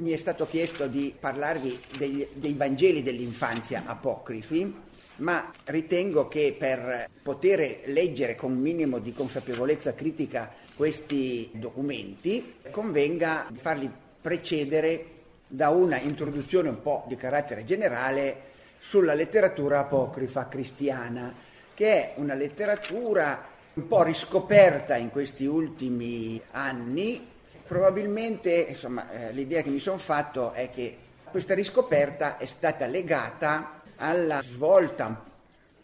Mi è stato chiesto di parlarvi dei, dei Vangeli dell'infanzia apocrifi, ma ritengo che per poter leggere con un minimo di consapevolezza critica questi documenti convenga farli precedere da una introduzione un po' di carattere generale sulla letteratura apocrifa cristiana, che è una letteratura un po' riscoperta in questi ultimi anni. Probabilmente insomma, eh, l'idea che mi sono fatto è che questa riscoperta è stata legata alla svolta,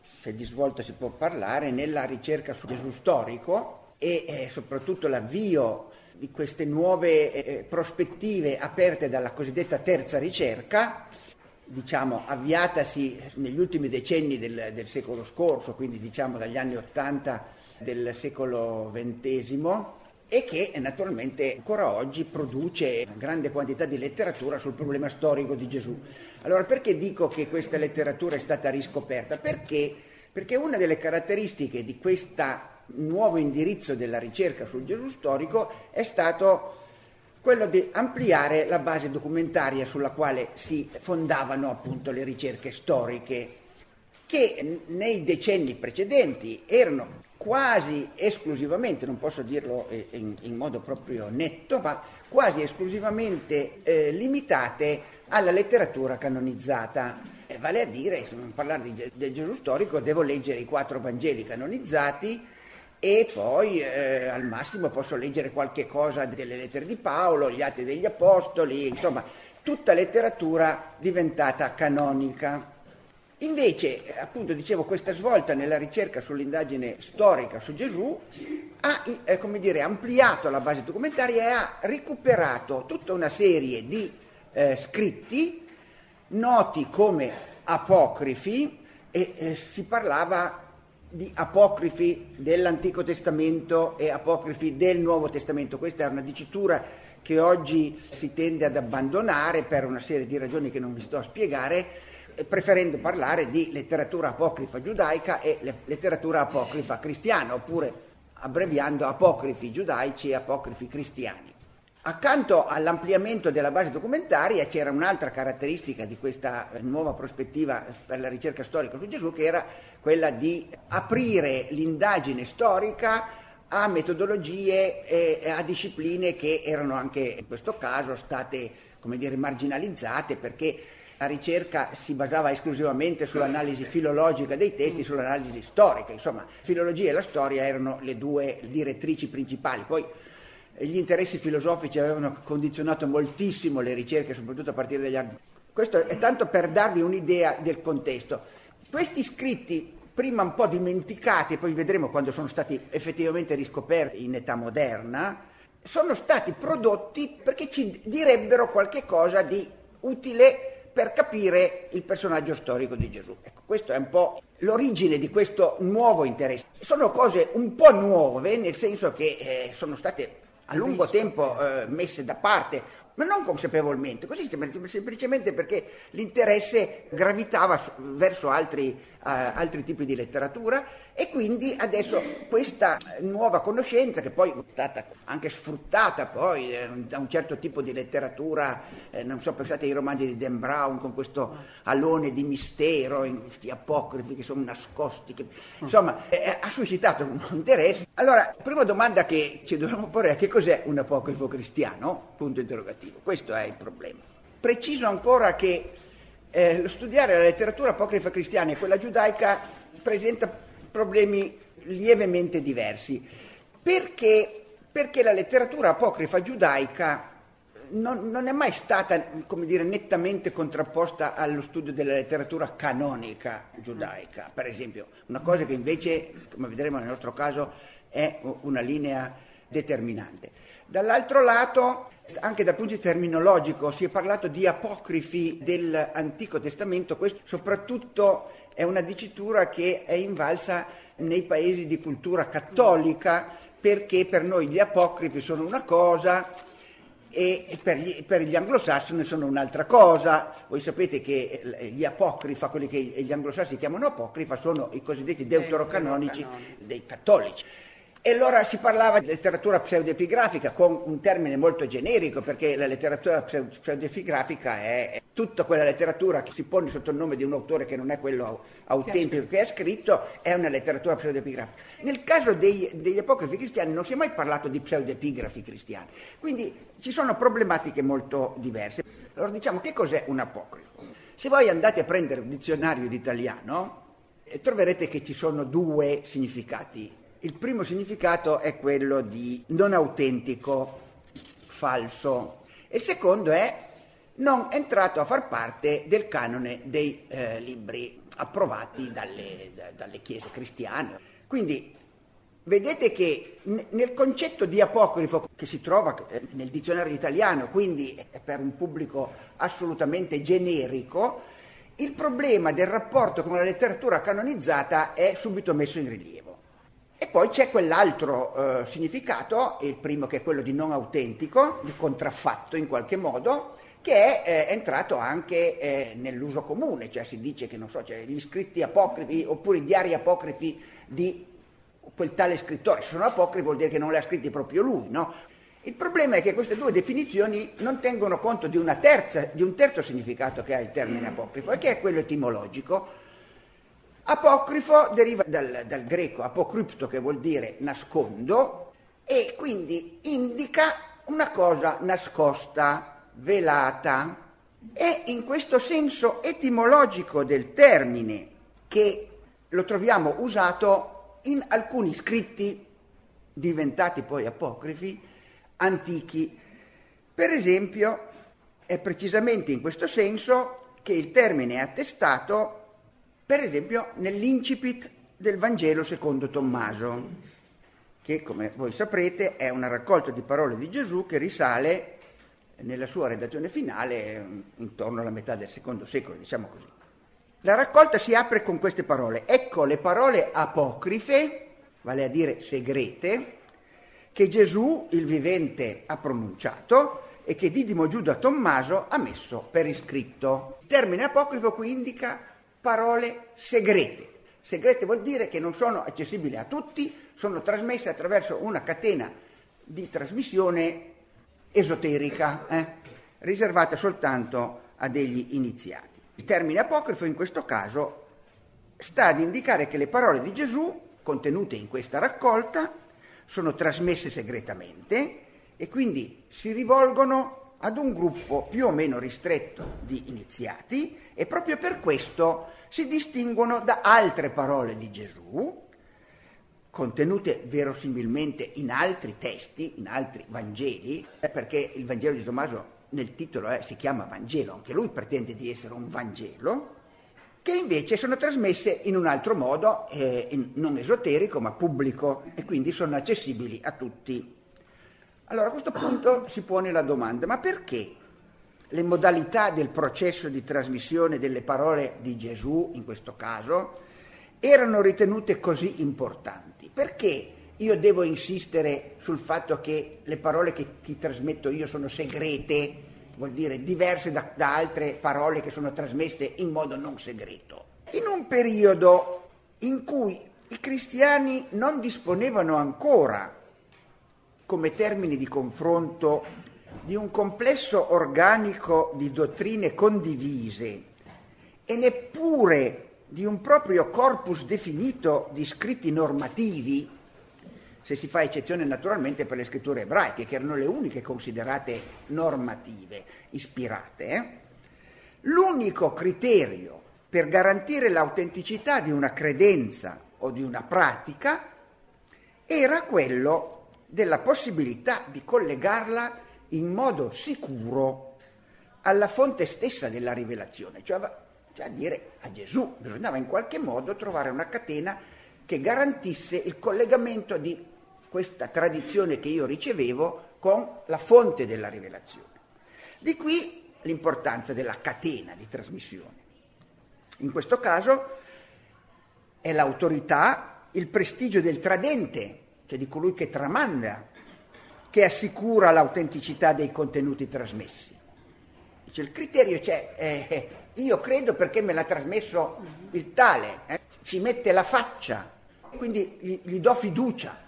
se di svolta si può parlare, nella ricerca su Gesù storico e eh, soprattutto l'avvio di queste nuove eh, prospettive aperte dalla cosiddetta terza ricerca, diciamo avviatasi negli ultimi decenni del, del secolo scorso, quindi diciamo dagli anni Ottanta del secolo XX, e che naturalmente ancora oggi produce una grande quantità di letteratura sul problema storico di Gesù. Allora perché dico che questa letteratura è stata riscoperta? Perché, perché una delle caratteristiche di questo nuovo indirizzo della ricerca sul Gesù storico è stato quello di ampliare la base documentaria sulla quale si fondavano appunto le ricerche storiche, che nei decenni precedenti erano quasi esclusivamente, non posso dirlo in, in modo proprio netto, ma quasi esclusivamente eh, limitate alla letteratura canonizzata. Eh, vale a dire, se non parlare di, del Gesù storico, devo leggere i quattro Vangeli canonizzati e poi eh, al massimo posso leggere qualche cosa delle lettere di Paolo, gli atti degli Apostoli, insomma, tutta letteratura diventata canonica. Invece, appunto, dicevo, questa svolta nella ricerca sull'indagine storica su Gesù ha, eh, dire, ampliato la base documentaria e ha recuperato tutta una serie di eh, scritti noti come apocrifi e eh, si parlava di apocrifi dell'Antico Testamento e apocrifi del Nuovo Testamento. Questa è una dicitura che oggi si tende ad abbandonare per una serie di ragioni che non vi sto a spiegare, preferendo parlare di letteratura apocrifa giudaica e letteratura apocrifa cristiana, oppure abbreviando apocrifi giudaici e apocrifi cristiani. Accanto all'ampliamento della base documentaria c'era un'altra caratteristica di questa nuova prospettiva per la ricerca storica su Gesù, che era quella di aprire l'indagine storica a metodologie e a discipline che erano anche in questo caso state, come dire, marginalizzate perché la ricerca si basava esclusivamente sull'analisi filologica dei testi, sull'analisi storica, insomma, filologia e la storia erano le due direttrici principali. Poi gli interessi filosofici avevano condizionato moltissimo le ricerche, soprattutto a partire dagli anni. Questo è tanto per darvi un'idea del contesto. Questi scritti, prima un po' dimenticati, poi vedremo quando sono stati effettivamente riscoperti in età moderna, sono stati prodotti perché ci direbbero qualche cosa di utile per capire il personaggio storico di Gesù. Ecco, questo è un po' l'origine di questo nuovo interesse. Sono cose un po' nuove, nel senso che eh, sono state a lungo tempo eh, messe da parte ma non consapevolmente, così semplicemente perché l'interesse gravitava verso altri, altri tipi di letteratura e quindi adesso questa nuova conoscenza, che poi è stata anche sfruttata poi eh, da un certo tipo di letteratura, eh, non so, pensate ai romanzi di Dan Brown con questo alone di mistero, in questi apocrifi che sono nascosti, che, insomma eh, ha suscitato un interesse. Allora, prima domanda che ci dobbiamo porre è che cos'è un apocrifo cristiano? Punto interrogativo. Questo è il problema. Preciso ancora che eh, lo studiare la letteratura apocrifa cristiana e quella giudaica presenta problemi lievemente diversi. Perché? Perché la letteratura apocrifa giudaica non, non, è mai stata, come dire, nettamente contrapposta allo studio della letteratura canonica giudaica, per esempio, una cosa che invece, come vedremo nel nostro caso, è una linea determinante. Dall'altro lato, anche dal punto di vista terminologico, si è parlato di apocrifi dell'Antico Testamento, questo soprattutto è una dicitura che è invalsa nei paesi di cultura cattolica perché per noi gli apocrifi sono una cosa e per gli, per gli, anglosassoni sono un'altra cosa. Voi sapete che gli apocrifa, quelli che gli anglosassoni chiamano apocrifa, sono i cosiddetti deuterocanonici dei cattolici. E allora si parlava di letteratura pseudepigrafica con un termine molto generico, perché la letteratura pseudepigrafica è tutta quella letteratura che si pone sotto il nome di un autore che non è quello autentico che ha scritto, è una letteratura pseudepigrafica. Nel caso dei, degli apocrifi cristiani non si è mai parlato di pseudepigrafi cristiani, quindi ci sono problematiche molto diverse. Allora diciamo che cos'è un apocrifo? Se voi andate a prendere un dizionario di italiano, eh, troverete che ci sono due significati il primo significato è quello di non autentico, falso, il secondo è non entrato a far parte del canone dei eh, libri approvati dalle, da, dalle, chiese cristiane. Quindi vedete che n- nel concetto di apocrifo che si trova eh, nel dizionario italiano, quindi è per un pubblico assolutamente generico, il problema del rapporto con la letteratura canonizzata è subito messo in rilievo. E poi c'è quell'altro eh, significato, il primo che è quello di non autentico, di contraffatto in qualche modo, che è eh, entrato anche eh, nell'uso comune, cioè si dice che non so, cioè, gli scritti apocrifi oppure i diari apocrifi di quel tale scrittore. Sono apocrifi vuol dire che non li ha scritti proprio lui, no? Il problema è che queste due definizioni non tengono conto di, terza, di un terzo significato che ha il termine apocrifo, e che è quello etimologico, Apocrifo deriva dal, dal greco apocrypto che vuol dire nascondo e quindi indica una cosa nascosta, velata. È in questo senso etimologico del termine che lo troviamo usato in alcuni scritti diventati poi apocrifi antichi. Per esempio, è precisamente in questo senso che il termine è attestato per esempio nell'incipit del Vangelo secondo Tommaso, che come voi saprete è una raccolta di parole di Gesù che risale nella sua redazione finale mm, intorno alla metà del secondo secolo, diciamo così. La raccolta si apre con queste parole. Ecco le parole apocrife, vale a dire segrete, che Gesù, il vivente, ha pronunciato e che Didimo Giuda Tommaso ha messo per iscritto. Il termine apocrifo qui indica parole segrete. Segrete vuol dire che non sono accessibili a tutti, sono trasmesse attraverso una catena di trasmissione esoterica, eh, riservata soltanto a degli iniziati. Il termine apocrifo in questo caso sta ad indicare che le parole di Gesù, contenute in questa raccolta, sono trasmesse segretamente e quindi si rivolgono ad un gruppo più o meno ristretto di iniziati e proprio per questo si distinguono da altre parole di Gesù, contenute verosimilmente in altri testi, in altri Vangeli, eh, perché il Vangelo di Tommaso nel titolo eh, si chiama Vangelo, anche lui pretende di essere un Vangelo, che invece sono trasmesse in un altro modo, eh, non esoterico ma pubblico, e quindi sono accessibili a tutti. Allora a questo punto si pone la domanda, ma perché le modalità del processo di trasmissione delle parole di Gesù, in questo caso, erano ritenute così importanti? Perché io devo insistere sul fatto che le parole che ti trasmetto io sono segrete, vuol dire diverse da, da altre parole che sono trasmesse in modo non segreto. In un periodo in cui i cristiani non disponevano ancora come termini di confronto di un complesso organico di dottrine condivise e neppure di un proprio corpus definito di scritti normativi, se si fa eccezione naturalmente per le scritture ebraiche, che erano le uniche considerate normative, ispirate, eh? l'unico criterio per garantire l'autenticità di una credenza o di una pratica era quello della possibilità di collegarla in modo sicuro alla fonte stessa della rivelazione, cioè, cioè a dire a Gesù. Bisognava in qualche modo trovare una catena che garantisse il collegamento di questa tradizione che io ricevevo con la fonte della rivelazione. Di qui l'importanza della catena di trasmissione. In questo caso è l'autorità, il prestigio del tradente, cioè di colui che tramanda, che assicura l'autenticità dei contenuti trasmessi. Dice, il criterio c'è, eh, io credo perché me l'ha trasmesso il tale, eh, ci mette la faccia, quindi gli, gli do fiducia.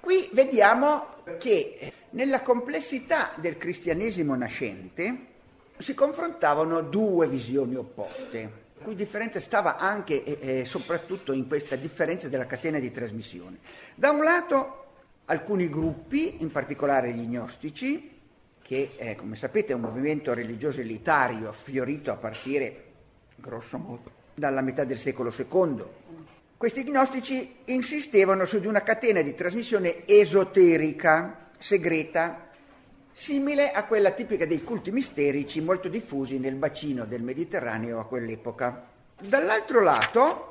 Qui vediamo che nella complessità del cristianesimo nascente si confrontavano due visioni opposte, cui differenza stava anche e soprattutto in questa differenza della catena di trasmissione. Da un lato alcuni gruppi, in particolare gli gnostici, che eh, come sapete è un movimento religioso elitario fiorito a partire, grosso modo, dalla metà del secolo II. Questi gnostici insistevano su di una catena di trasmissione esoterica, segreta, simile a quella tipica dei culti misterici molto diffusi nel bacino del Mediterraneo a quell'epoca. Dall'altro lato,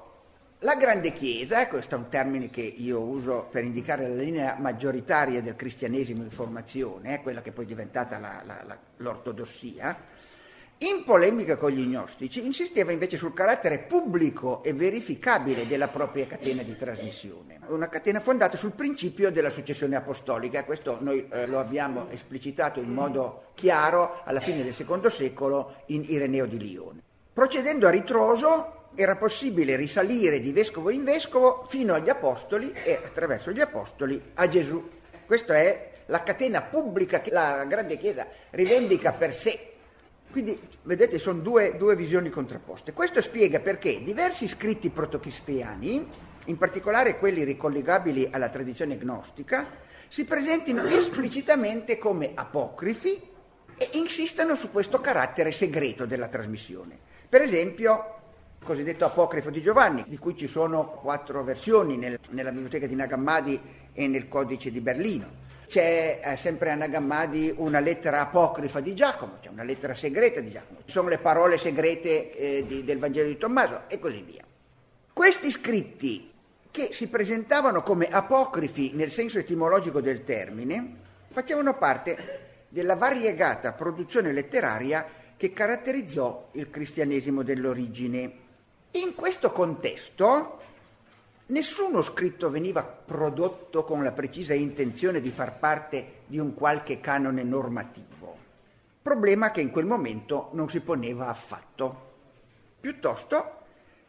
la grande Chiesa, e questo è un termine che io uso per indicare la linea maggioritaria del cristianesimo in formazione, eh, quella che poi è diventata la, la, la, l'ortodossia, in polemica con gli gnostici insisteva invece sul carattere pubblico e verificabile della propria catena di trasmissione, una catena fondata sul principio della successione apostolica, questo noi eh, lo abbiamo esplicitato in modo chiaro alla fine del secondo secolo in Ireneo di Lione. Procedendo a ritroso, era possibile risalire di vescovo in vescovo fino agli apostoli e attraverso gli apostoli a Gesù. Questa è la catena pubblica che la grande Chiesa rivendica per sé. Quindi, vedete, sono due, due visioni contrapposte. Questo spiega perché diversi scritti protocristiani, in particolare quelli ricollegabili alla tradizione gnostica, si presentino esplicitamente come apocrifi e insistano su questo carattere segreto della trasmissione. Per esempio, cosiddetto apocrifo di Giovanni, di cui ci sono quattro versioni nel, nella biblioteca di Nag Hammadi e nel codice di Berlino. C'è eh, sempre a Nag Hammadi una lettera apocrifa di Giacomo, c'è una lettera segreta di Giacomo, ci sono le parole segrete eh, di, del Vangelo di Tommaso e così via. Questi scritti che si presentavano come apocrifi nel senso etimologico del termine, facevano parte della variegata produzione letteraria che caratterizzò il cristianesimo dell'origine in questo contesto nessuno scritto veniva prodotto con la precisa intenzione di far parte di un qualche canone normativo, problema che in quel momento non si poneva affatto. Piuttosto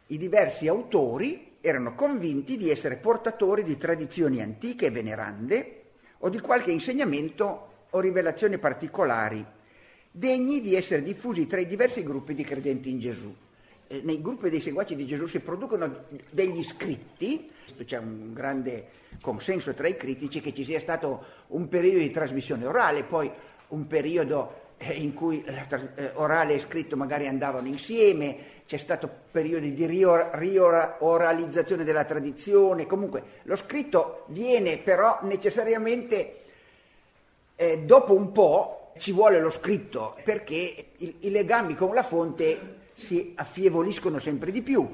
i diversi autori erano convinti di essere portatori di tradizioni antiche e venerande o di qualche insegnamento o rivelazioni particolari, degni di essere diffusi tra i diversi gruppi di credenti in Gesù. Eh, nei gruppi dei seguaci di Gesù si producono degli scritti, c'è un grande consenso tra i critici che ci sia stato un periodo di trasmissione orale, poi un periodo eh, in cui eh, orale e scritto magari andavano insieme, c'è stato periodi di rioralizzazione della tradizione, comunque lo scritto viene però necessariamente eh, dopo un po' ci vuole lo scritto perché i, i legami con la fonte si affievoliscono sempre di più.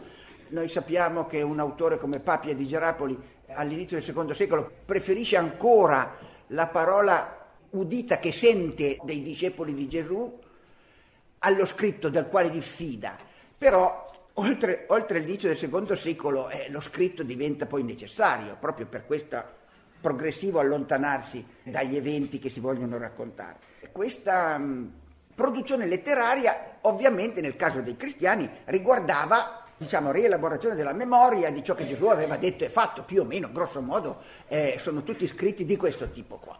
Noi sappiamo che un autore come Papia di Gerapoli all'inizio del secondo secolo preferisce ancora la parola udita che sente dei discepoli di Gesù allo scritto del quale diffida, però oltre, oltre l'inizio del secondo secolo eh, lo scritto diventa poi necessario, proprio per questo progressivo allontanarsi dagli eventi che si vogliono raccontare. Questa produzione letteraria, ovviamente nel caso dei cristiani, riguardava diciamo, rielaborazione della memoria di ciò che Gesù aveva detto e fatto, più o meno, grosso modo, eh, sono tutti scritti di questo tipo qua.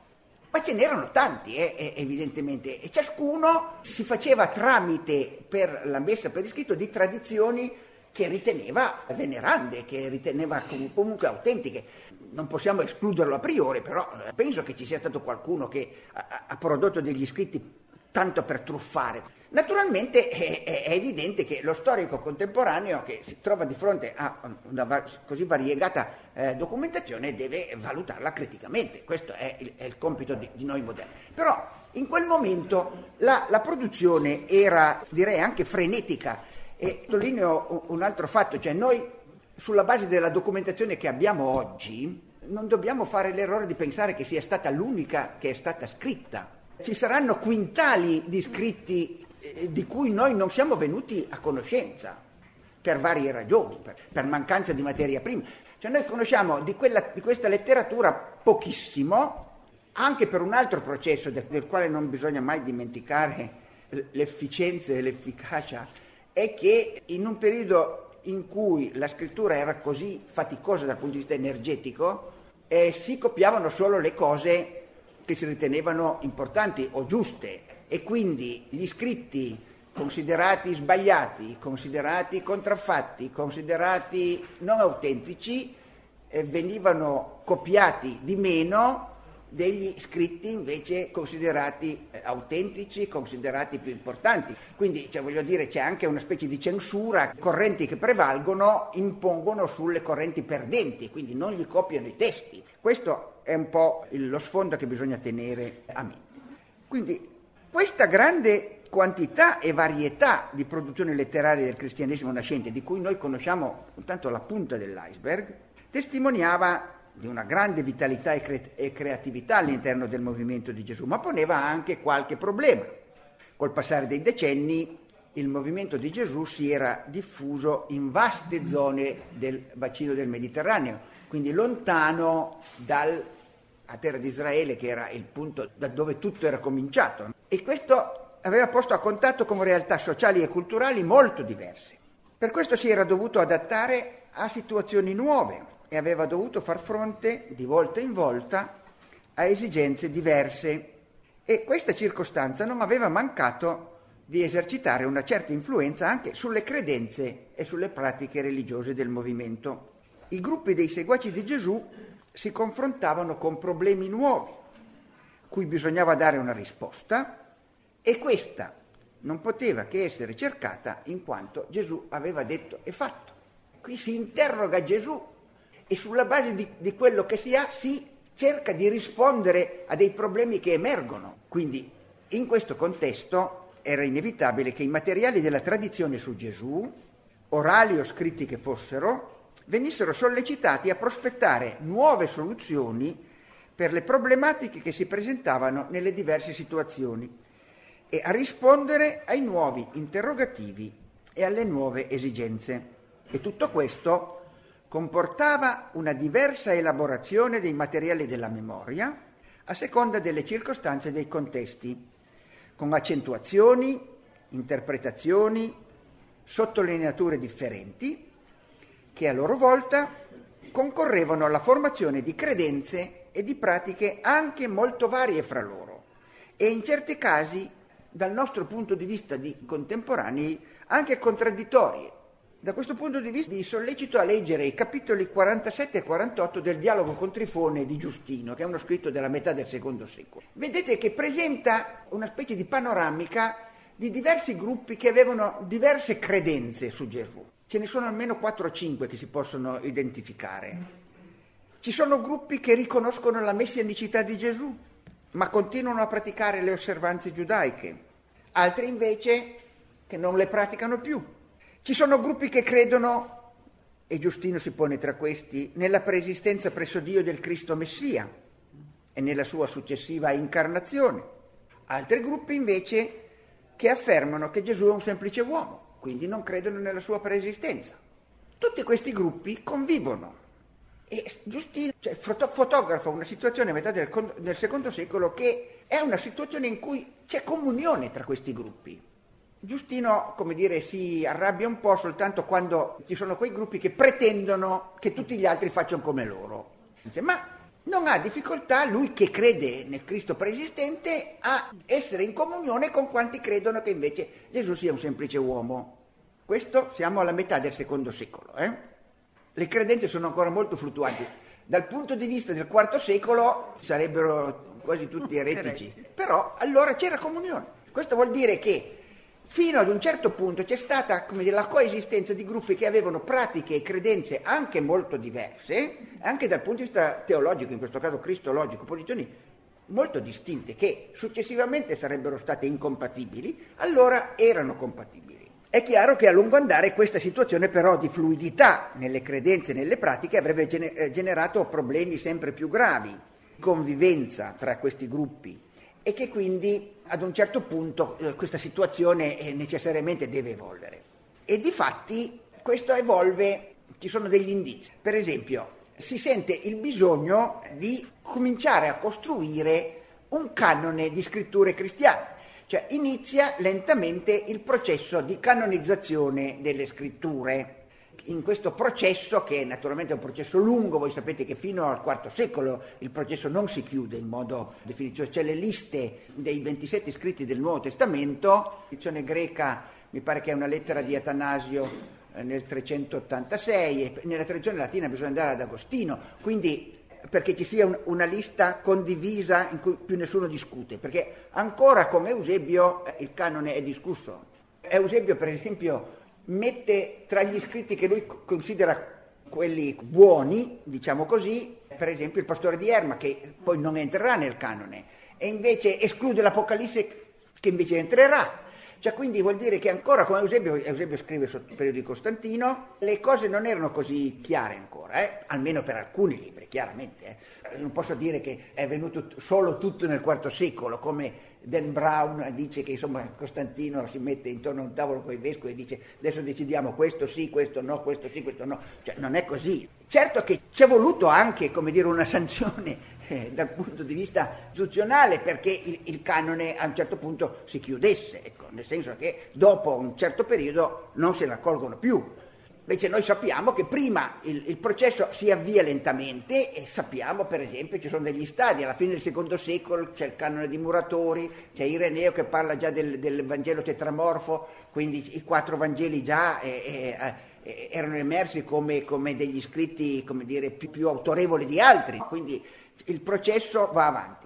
Ma ce n'erano tanti, eh, evidentemente, e ciascuno si faceva tramite per la messa per iscritto di tradizioni che riteneva venerande, che riteneva comunque autentiche. Non possiamo escluderlo a priori, però eh, penso che ci sia stato qualcuno che ha prodotto degli scritti tanto per truffare. Naturalmente è, è, evidente che lo storico contemporaneo che si trova di fronte a una così variegata eh, documentazione deve valutarla criticamente, questo è il, è il compito di, di, noi moderni. Però in quel momento la, la produzione era direi anche frenetica e sottolineo un altro fatto, cioè noi sulla base della documentazione che abbiamo oggi non dobbiamo fare l'errore di pensare che sia stata l'unica che è stata scritta. Ci saranno quintali di scritti eh, di cui noi non siamo venuti a conoscenza per varie ragioni, per, per mancanza di materia prima. Cioè noi conosciamo di, quella, di, questa letteratura pochissimo, anche per un altro processo del, del quale non bisogna mai dimenticare l'efficienza e l'efficacia, è che in un periodo in cui la scrittura era così faticosa dal punto di vista energetico, eh, si copiavano solo le cose che si ritenevano importanti o giuste e quindi gli scritti considerati sbagliati, considerati contraffatti, considerati non autentici, eh, venivano copiati di meno degli scritti invece considerati eh, autentici, considerati più importanti. Quindi, cioè, voglio dire, c'è anche una specie di censura, correnti che prevalgono impongono sulle correnti perdenti, quindi non gli copiano i testi. Questo è un po' lo sfondo che bisogna tenere a mente. Quindi questa grande quantità e varietà di produzione letteraria del cristianesimo nascente, di cui noi conosciamo soltanto la punta dell'iceberg, testimoniava di una grande vitalità e, cre- e creatività all'interno del movimento di Gesù, ma poneva anche qualche problema. Col passare dei decenni il movimento di Gesù si era diffuso in vaste zone del bacino del Mediterraneo, quindi lontano dalla terra di Israele che era il punto da dove tutto era cominciato. E questo aveva posto a contatto con realtà sociali e culturali molto diverse. Per questo si era dovuto adattare a situazioni nuove e aveva dovuto far fronte di volta in volta a esigenze diverse. E questa circostanza non aveva mancato di esercitare una certa influenza anche sulle credenze e sulle pratiche religiose del movimento. I gruppi dei seguaci di Gesù si confrontavano con problemi nuovi, cui bisognava dare una risposta e questa non poteva che essere cercata in quanto Gesù aveva detto e fatto. Qui si interroga Gesù e sulla base di, di quello che si ha si cerca di rispondere a dei problemi che emergono. Quindi in questo contesto era inevitabile che i materiali della tradizione su Gesù, orali o scritti che fossero, venissero sollecitati a prospettare nuove soluzioni per le problematiche che si presentavano nelle diverse situazioni e a rispondere ai nuovi interrogativi e alle nuove esigenze. E tutto questo comportava una diversa elaborazione dei materiali della memoria a seconda delle circostanze e dei contesti, con accentuazioni, interpretazioni, sottolineature differenti, che a loro volta concorrevano alla formazione di credenze e di pratiche anche molto varie fra loro e in certi casi dal nostro punto di vista di contemporanei anche contraddittorie. Da questo punto di vista vi sollecito a leggere i capitoli 47 e 48 del dialogo con Trifone di Giustino, che è uno scritto della metà del secondo secolo. Vedete che presenta una specie di panoramica di diversi gruppi che avevano diverse credenze su Gesù. Ce ne sono almeno 4 o 5 che si possono identificare. Ci sono gruppi che riconoscono la messianicità di Gesù, ma continuano a praticare le osservanze giudaiche, altri invece che non le praticano più. Ci sono gruppi che credono, e Giustino si pone tra questi, nella preesistenza presso Dio del Cristo Messia e nella sua successiva incarnazione. Altri gruppi invece che affermano che Gesù è un semplice uomo. Quindi non credono nella sua preesistenza. Tutti questi gruppi convivono e Giustino cioè, fotografa una situazione a metà del, del secondo secolo che è una situazione in cui c'è comunione tra questi gruppi. Giustino, come dire, si arrabbia un po' soltanto quando ci sono quei gruppi che pretendono che tutti gli altri facciano come loro. Ma non ha difficoltà, lui che crede nel Cristo preesistente, a essere in comunione con quanti credono che invece Gesù sia un semplice uomo. Questo siamo alla metà del secondo secolo. Eh? Le credenze sono ancora molto fluttuanti. Dal punto di vista del IV secolo sarebbero quasi tutti eretici, però allora c'era comunione. Questo vuol dire che fino ad un certo punto c'è stata dire, la coesistenza di gruppi che avevano pratiche e credenze anche molto diverse, anche dal punto di vista teologico, in questo caso cristologico, posizioni molto distinte che successivamente sarebbero state incompatibili, allora erano compatibili. È chiaro che a lungo andare questa situazione però di fluidità nelle credenze e nelle pratiche avrebbe eh, generato problemi sempre più gravi, convivenza tra questi gruppi e che quindi ad un certo punto eh, questa situazione eh, necessariamente deve evolvere. E di fatti questo evolve, ci sono degli indizi. Per esempio, si sente il bisogno di cominciare a costruire un canone di scritture cristiane. Cioè inizia lentamente il processo di canonizzazione delle scritture in questo processo, che naturalmente è un processo lungo, voi sapete che fino al IV secolo il processo non si chiude in modo definitivo, c'è le liste dei 27 scritti del Nuovo Testamento, l'edizione greca mi pare che è una lettera di Atanasio eh, nel 386 e nella tradizione latina bisogna andare ad Agostino, quindi perché ci sia un, una lista condivisa in cui più nessuno discute, perché ancora con Eusebio eh, il canone è discusso. Eusebio per esempio mette tra gli scritti che lui considera quelli buoni, diciamo così, per esempio il pastore di Erma, che poi non entrerà nel canone, e invece esclude l'Apocalisse, che invece entrerà. Cioè, quindi vuol dire che ancora, come Eusebio, Eusebio scrive sotto il periodo di Costantino, le cose non erano così chiare ancora, eh? almeno per alcuni libri, chiaramente. Eh? Non posso dire che è venuto solo tutto nel IV secolo, come Dan Brown dice che insomma Costantino si mette intorno a un tavolo con i vescovi e dice adesso decidiamo questo sì, questo no, questo sì, questo no. Cioè, non è così. Certo che ci è voluto anche, dire, una sanzione eh, dal punto di vista istituzionale perché il, il, canone a un certo punto si chiudesse, ecco, nel senso che dopo un certo periodo non se ne accolgono più. Invece noi sappiamo che prima il, il, processo si avvia lentamente e sappiamo per esempio ci sono degli stadi, alla fine del secondo secolo c'è il canone di Muratori, c'è Ireneo che parla già del, del Vangelo tetramorfo, quindi i quattro Vangeli già eh, eh, eh, erano emersi come, come, degli scritti come dire, più, più autorevoli di altri, quindi il processo va avanti.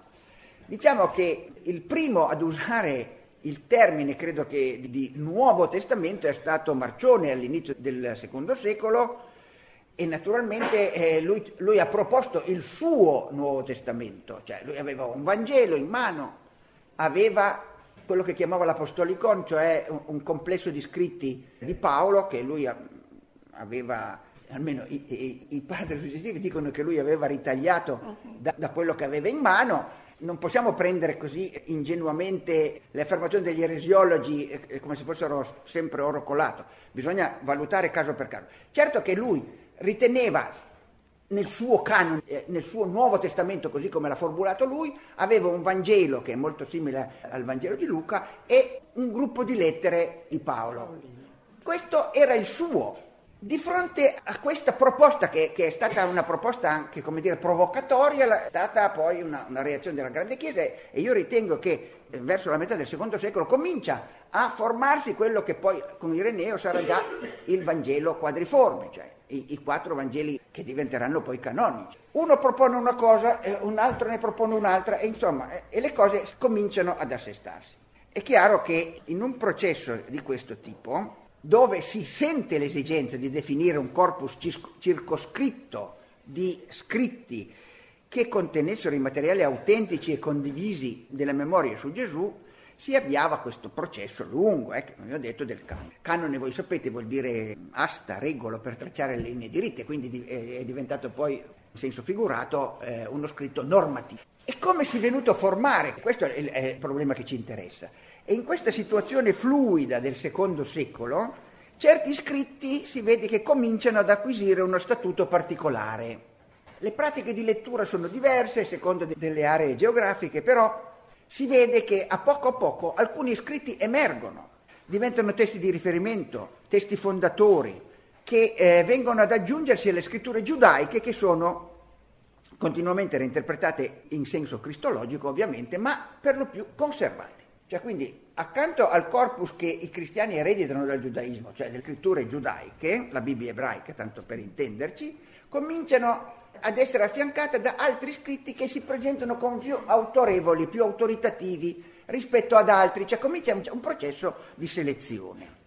Diciamo che il primo ad usare il termine, credo che di Nuovo Testamento, è stato Marcione all'inizio del secondo secolo e naturalmente eh, lui, lui, ha proposto il suo Nuovo Testamento, cioè lui aveva un Vangelo in mano, aveva quello che chiamava l'Apostolicon, cioè un, un complesso di scritti di Paolo che lui aveva almeno i, i, i padri successivi dicono che lui aveva ritagliato da, da, quello che aveva in mano. Non possiamo prendere così ingenuamente le affermazioni degli eresiologi eh, eh, come se fossero sempre oro colato, bisogna valutare caso per caso. Certo che lui riteneva nel suo canone, eh, nel suo Nuovo Testamento, così come l'ha formulato lui, aveva un Vangelo che è molto simile al Vangelo di Luca e un gruppo di lettere di Paolo. Questo era il suo di fronte a questa proposta, che, che, è stata una proposta anche dire, provocatoria, è stata poi una, una, reazione della grande Chiesa e io ritengo che eh, verso la metà del secondo secolo comincia a formarsi quello che poi con Ireneo sarà già il Vangelo quadriforme, cioè i, i quattro Vangeli che diventeranno poi canonici. Uno propone una cosa, un altro ne propone un'altra e insomma eh, e le cose cominciano ad assestarsi. È chiaro che in un processo di questo tipo dove si sente l'esigenza di definire un corpus circoscritto di scritti che contenessero i materiali autentici e condivisi della memoria su Gesù, si avviava questo processo lungo, eh, che come ho detto, del canone. Canone, voi sapete, vuol dire asta, regolo per tracciare le linee diritte, quindi è diventato poi, in senso figurato, eh, uno scritto normativo. E come si è venuto a formare? Questo è il problema che ci interessa. E in questa situazione fluida del secondo secolo certi scritti si vede che cominciano ad acquisire uno statuto particolare. Le pratiche di lettura sono diverse a seconda delle aree geografiche, però si vede che a poco a poco alcuni scritti emergono, diventano testi di riferimento, testi fondatori, che eh, vengono ad aggiungersi alle scritture giudaiche che sono continuamente reinterpretate in senso cristologico ovviamente, ma per lo più conservate. Cioè quindi accanto al corpus che i cristiani ereditano dal giudaismo, cioè delle scritture giudaiche, la Bibbia ebraica, tanto per intenderci, cominciano ad essere affiancate da altri scritti che si presentano come più autorevoli, più autoritativi rispetto ad altri, cioè comincia un, processo di selezione.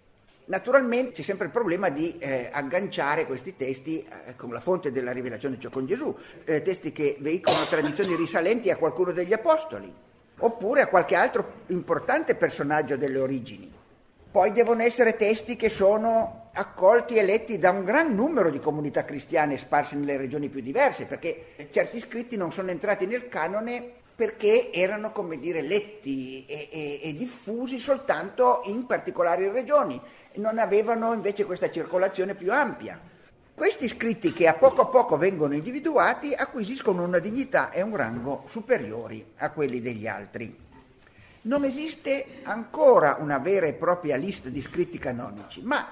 Naturalmente c'è sempre il problema di eh, agganciare questi testi eh, con la fonte della rivelazione, cioè con Gesù, eh, testi che veicolano tradizioni risalenti a qualcuno degli apostoli, oppure a qualche altro importante personaggio delle origini. Poi devono essere testi che sono accolti e letti da un gran numero di comunità cristiane sparse nelle regioni più diverse, perché certi scritti non sono entrati nel canone perché erano, come dire, letti e, e, e diffusi soltanto in particolari regioni, non avevano invece questa circolazione più ampia. Questi scritti che a poco a poco vengono individuati acquisiscono una dignità e un rango superiori a quelli degli altri. Non esiste ancora una vera e propria lista di scritti canonici, ma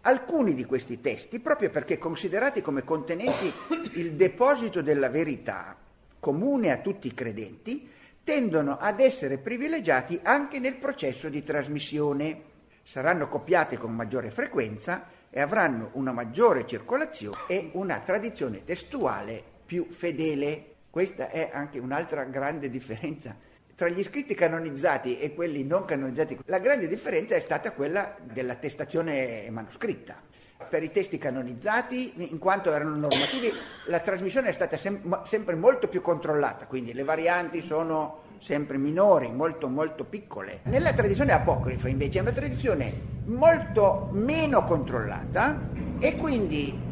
alcuni di questi testi, proprio perché considerati come contenenti il deposito della verità comune a tutti i credenti, tendono ad essere privilegiati anche nel processo di trasmissione. Saranno copiate con maggiore frequenza e avranno una maggiore circolazione e una tradizione testuale più fedele. Questa è anche un'altra grande differenza tra gli scritti canonizzati e quelli non canonizzati. La grande differenza è stata quella dell'attestazione manoscritta. Per i testi canonizzati, in quanto erano normativi, la trasmissione è stata sem- sempre molto più controllata, quindi le varianti sono sempre minori, molto molto piccole. Nella tradizione apocrifa invece è una tradizione molto meno controllata e quindi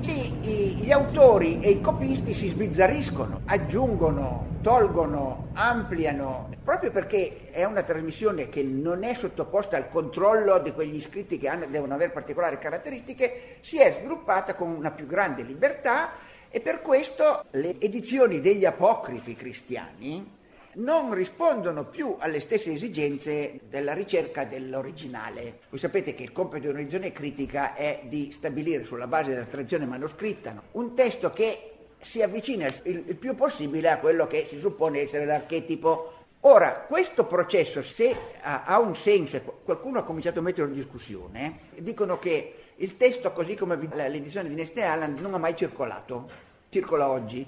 lì gli autori e i copisti si sbizzarriscono, aggiungono, tolgono, ampliano, proprio perché è una trasmissione che non è sottoposta al controllo di quegli iscritti che hanno, devono avere particolari caratteristiche, si è sviluppata con una più grande libertà e per questo le edizioni degli apocrifi cristiani non rispondono più alle stesse esigenze della ricerca dell'originale. Voi sapete che il compito di una revisione critica è di stabilire sulla base della tradizione manoscritta no? un testo che si avvicina il, più possibile a quello che si suppone essere l'archetipo Ora, questo processo, se ha, ha, un senso, e qualcuno ha cominciato a metterlo in discussione, dicono che il testo, così come l'edizione di Neste Allen, non ha mai circolato, circola oggi.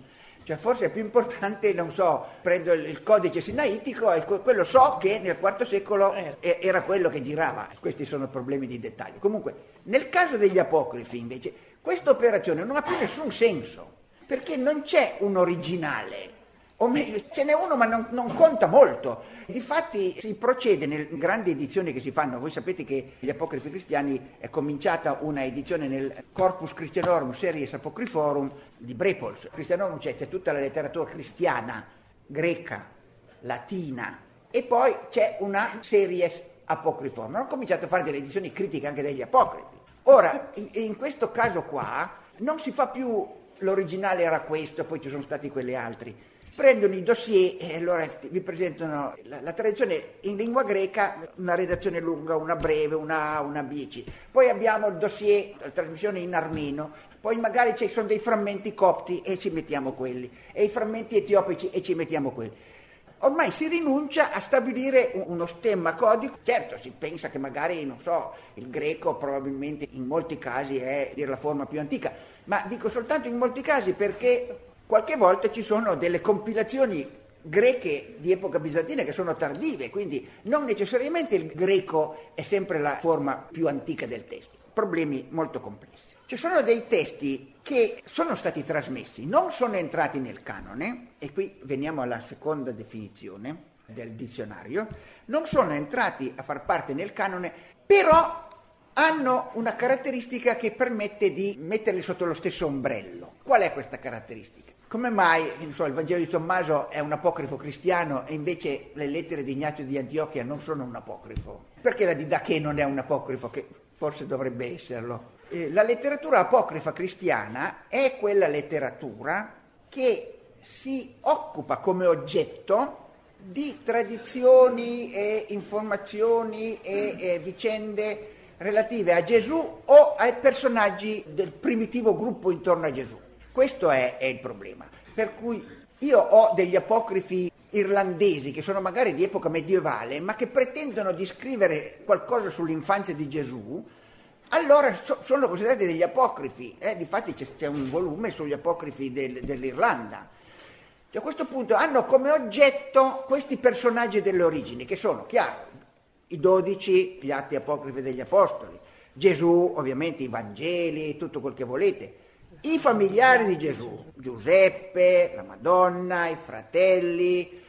Cioè forse è più importante, non so, prendo il, codice sinaitico e quello so che nel IV secolo eh. era quello che girava. Questi sono problemi di dettaglio. Comunque, nel caso degli apocrifi invece, questa operazione non ha più nessun senso, perché non c'è un originale o meglio, ce n'è uno ma non, non, conta molto. Difatti si procede nelle grandi edizioni che si fanno, voi sapete che gli apocrifi cristiani è cominciata una edizione nel Corpus Christianorum Series Apocryphorum di Brepols. Christianorum c'è, c'è tutta la letteratura cristiana, greca, latina e poi c'è una Series Apocryphorum. Hanno cominciato a fare delle edizioni critiche anche degli apocrifi. Ora, in, questo caso qua non si fa più l'originale era questo, poi ci sono stati quelli altri prendono i dossier e allora vi presentano la, la, tradizione in lingua greca, una redazione lunga, una breve, una A, una B, C. Poi abbiamo il dossier, la trasmissione in armeno, poi magari ci sono dei frammenti copti e ci mettiamo quelli, e i frammenti etiopici e ci mettiamo quelli. Ormai si rinuncia a stabilire uno stemma codico, certo si pensa che magari, non so, il greco probabilmente in molti casi è la forma più antica, ma dico soltanto in molti casi perché Qualche volta ci sono delle compilazioni greche di epoca bizantina che sono tardive, quindi non necessariamente il greco è sempre la forma più antica del testo. Problemi molto complessi. Ci sono dei testi che sono stati trasmessi, non sono entrati nel canone, e qui veniamo alla seconda definizione del dizionario, non sono entrati a far parte nel canone, però hanno una caratteristica che permette di metterli sotto lo stesso ombrello. Qual è questa caratteristica? Come mai so, il Vangelo di Tommaso è un apocrifo cristiano e invece le lettere di Ignazio di Antiochia non sono un apocrifo? Perché la Didache non è un apocrifo? Che forse dovrebbe esserlo. Eh, la letteratura apocrifa cristiana è quella letteratura che si occupa come oggetto di tradizioni e informazioni e, e vicende relative a Gesù o ai personaggi del primitivo gruppo intorno a Gesù. Questo è, è il problema. Per cui io ho degli apocrifi irlandesi che sono magari di epoca medievale, ma che pretendono di scrivere qualcosa sull'infanzia di Gesù, allora so, sono considerati degli apocrifi. Eh, difatti c'è, c'è, un volume sugli apocrifi del, dell'Irlanda. Cioè, a questo punto hanno come oggetto questi personaggi delle origini, che sono, chiaro, i dodici, gli atti apocrifi degli apostoli, Gesù, ovviamente i Vangeli, tutto quel che volete, i familiari di Gesù, Giuseppe, la Madonna, i fratelli,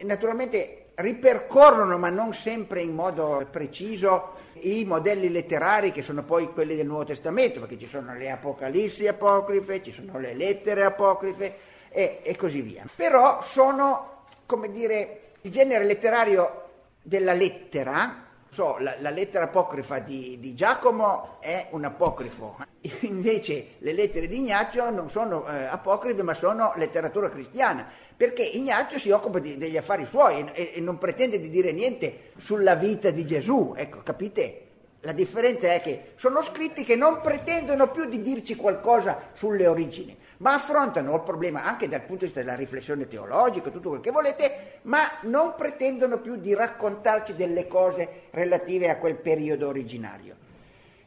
naturalmente ripercorrono, ma non sempre in modo preciso, i modelli letterari che sono poi quelli del Nuovo Testamento, perché ci sono le apocalissi apocrife, ci sono le lettere apocrife e, e così via. Però sono, come dire, il genere letterario della lettera So, la, la, lettera apocrifa di, di, Giacomo è un apocrifo, invece le lettere di Ignazio non sono eh, apocrife ma sono letteratura cristiana, perché Ignazio si occupa di, degli affari suoi e, e, non pretende di dire niente sulla vita di Gesù, ecco, capite? La differenza è che sono scritti che non pretendono più di dirci qualcosa sulle origini, ma affrontano il problema anche dal punto di vista della riflessione teologica, tutto quel che volete, ma non pretendono più di raccontarci delle cose relative a quel periodo originario.